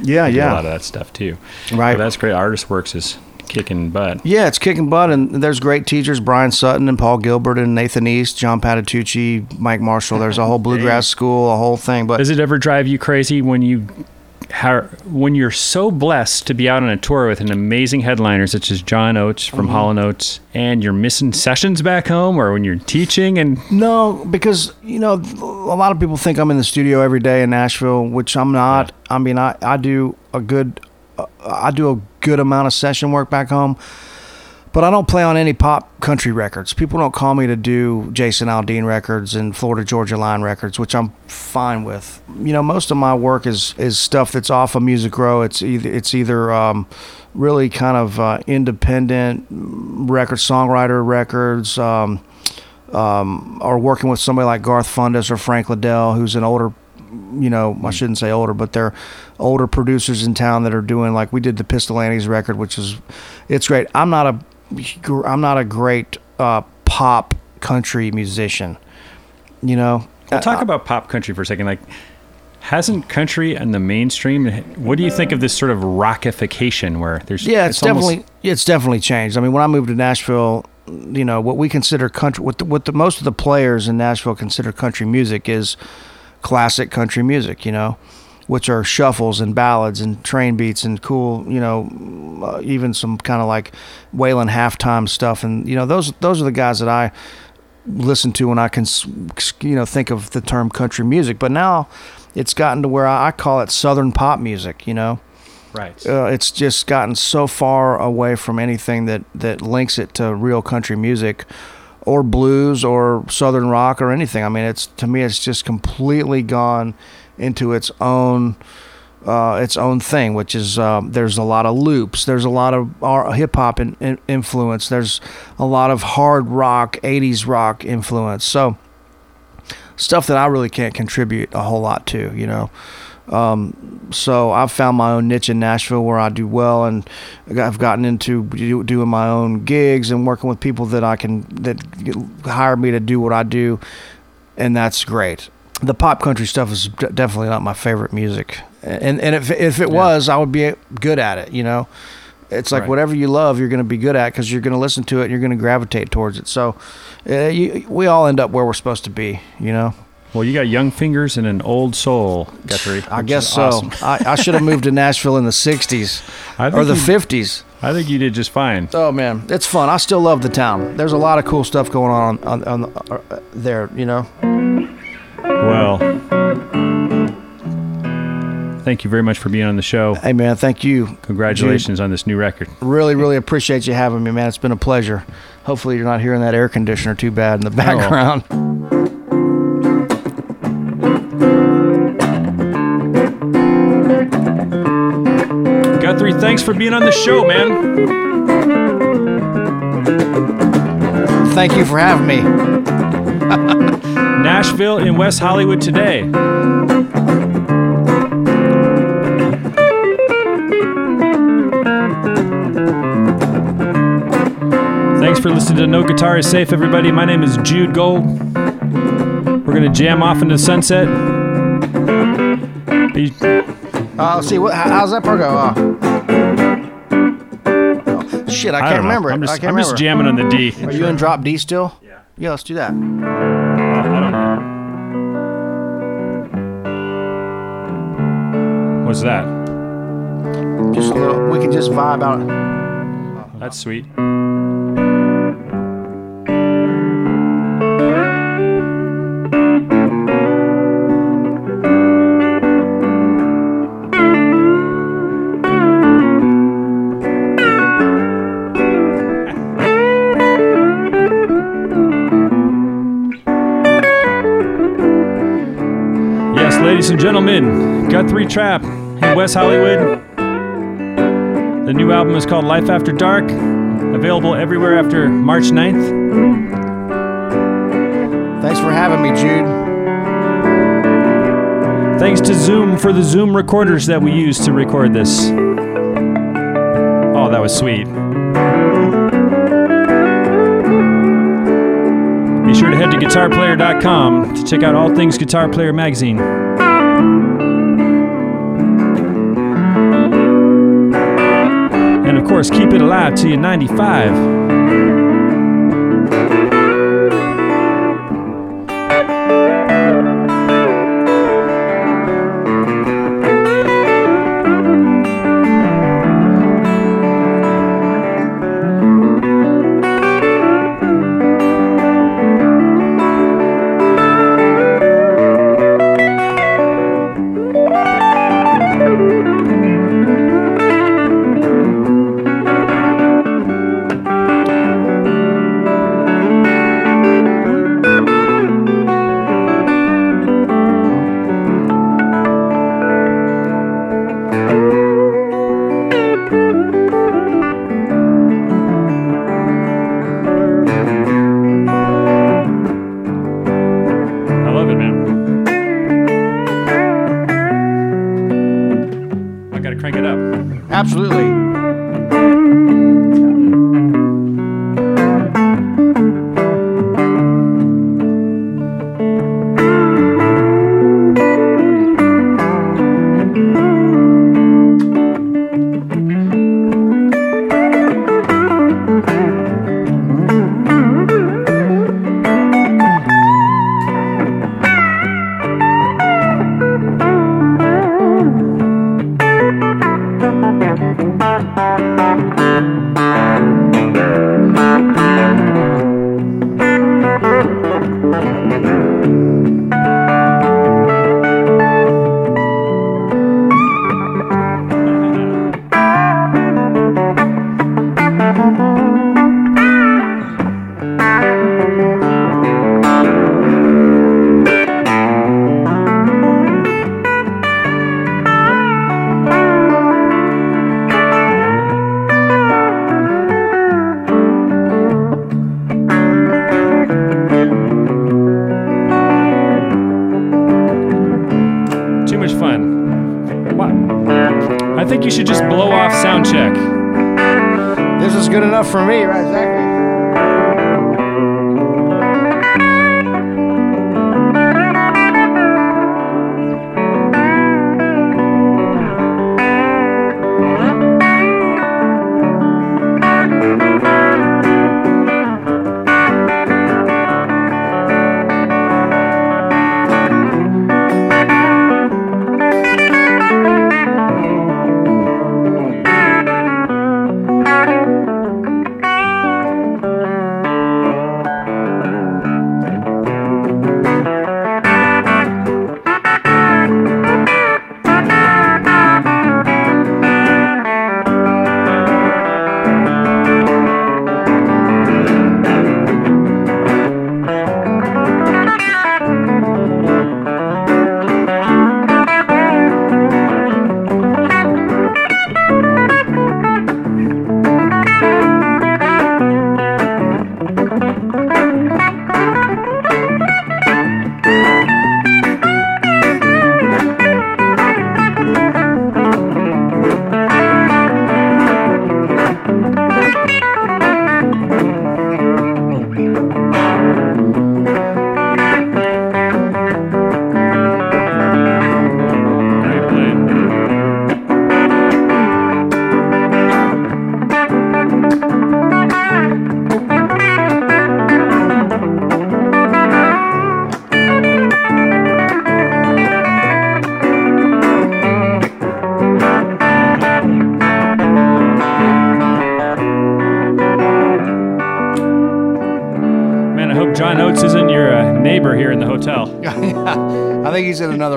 Yeah, do a lot of that stuff too. Right. But that's great. ArtistWorks is kicking butt. Yeah, it's kicking butt, and there's great teachers: Bryan Sutton and Paul Gilbert and Nathan East, John Patitucci, Mike Marshall. There's a whole bluegrass school, a whole thing. But Does it ever drive you crazy when you how, when you're so blessed to be out on a tour with an amazing headliner such as John Oates from Mm-hmm. Hall and Oates, and you're missing sessions back home, or when you're teaching and no, because you know a lot of people think I'm in the studio every day in Nashville, which I'm not. I mean, I I do a good I do a good amount of session work back home. But I don't play on any pop country records. People don't call me to do Jason Aldean records and Florida Georgia Line records, which I'm fine with. You know, most of my work is is stuff that's off of Music Row. It's either it's either um, really kind of uh, independent record songwriter records, um, um, or working with somebody like Garth Fundis or Frank Liddell, who's an older you know, I shouldn't say older, but they're older producers in town that are doing like we did the Pistol Annie's record, which is it's great. I'm not a I'm not a great uh, pop country musician, you know. Well, talk about pop country for a second. Like, hasn't country and the mainstream? What do you think of this sort of rockification where there's? Yeah, it's, almost- definitely it's definitely changed. I mean, when I moved to Nashville, you know, what we consider country, what the, what the most of the players in Nashville consider country music is classic country music. You know, which are shuffles and ballads and train beats and cool, you know, uh, even some kind of like Waylon halftime stuff. And you know, those those are the guys that I listen to when I can, you know, think of the term country music. But now it's gotten to where I, I call it southern pop music. You know right. uh, it's just gotten so far away from anything that that links it to real country music or blues or southern rock or anything. I mean, it's to me, it's just completely gone into its own. Uh, its own thing, which is um, there's a lot of loops, there's a lot of hip hop in, in influence, there's a lot of hard rock, 80s rock influence. So stuff that I really can't contribute a whole lot to, you know. Um, so I've found my own niche in Nashville where I do well, and I've gotten into doing my own gigs and working with people that I can that hire me to do what I do, and that's great. The pop country stuff is definitely not my favorite music, and and if if it was, I would be good at it. You know, it's like Right. whatever you love, you're going to be good at because you're going to listen to it and you're going to gravitate towards it. So, uh, you, we all end up where we're supposed to be. You know. Well, you got young fingers and an old soul, Guthrie. I guess so. awesome. I, I should have moved to Nashville in the '60s or the you- '50s. I think you did just fine. Oh man, it's fun. I still love the town. There's a lot of cool stuff going on on, on, uh, there. You know. Well, thank you very much for being on the show. Hey man, thank you. Congratulations on this new record. Really, really appreciate you having me, man. It's been a pleasure. Hopefully, you're not hearing that air conditioner too bad in the background. Thanks for being on the show, man. Thank you for having me. Nashville in West Hollywood today. Thanks for listening to No Guitar is Safe, everybody. My name is Jude Gold. We're going to jam off into the sunset. Be- Uh, see, what, how's that part go? Uh, shit, I I can't don't remember it. I'm just, I can't I'm just jamming on the D. Are you in drop D still? Yeah. Yeah, let's do that. What's that? Just a little. We can just vibe out. That's sweet. Guthrie Trapp in West Hollywood. The new album is called Life After Dark, available everywhere after March 9th. Thanks for having me, Jude. Thanks to Zoom for the Zoom recorders that we used to record this. Oh, that was sweet. Be sure to head to guitarplayer.com to check out all things Guitar Player magazine. Of course, keep it alive till you're 95.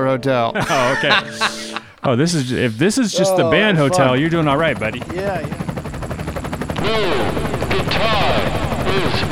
Hotel. Oh, okay. oh, this is if this is just the Oh, band hotel, fun. you're doing all right, buddy. yeah, yeah. New guitar is safe.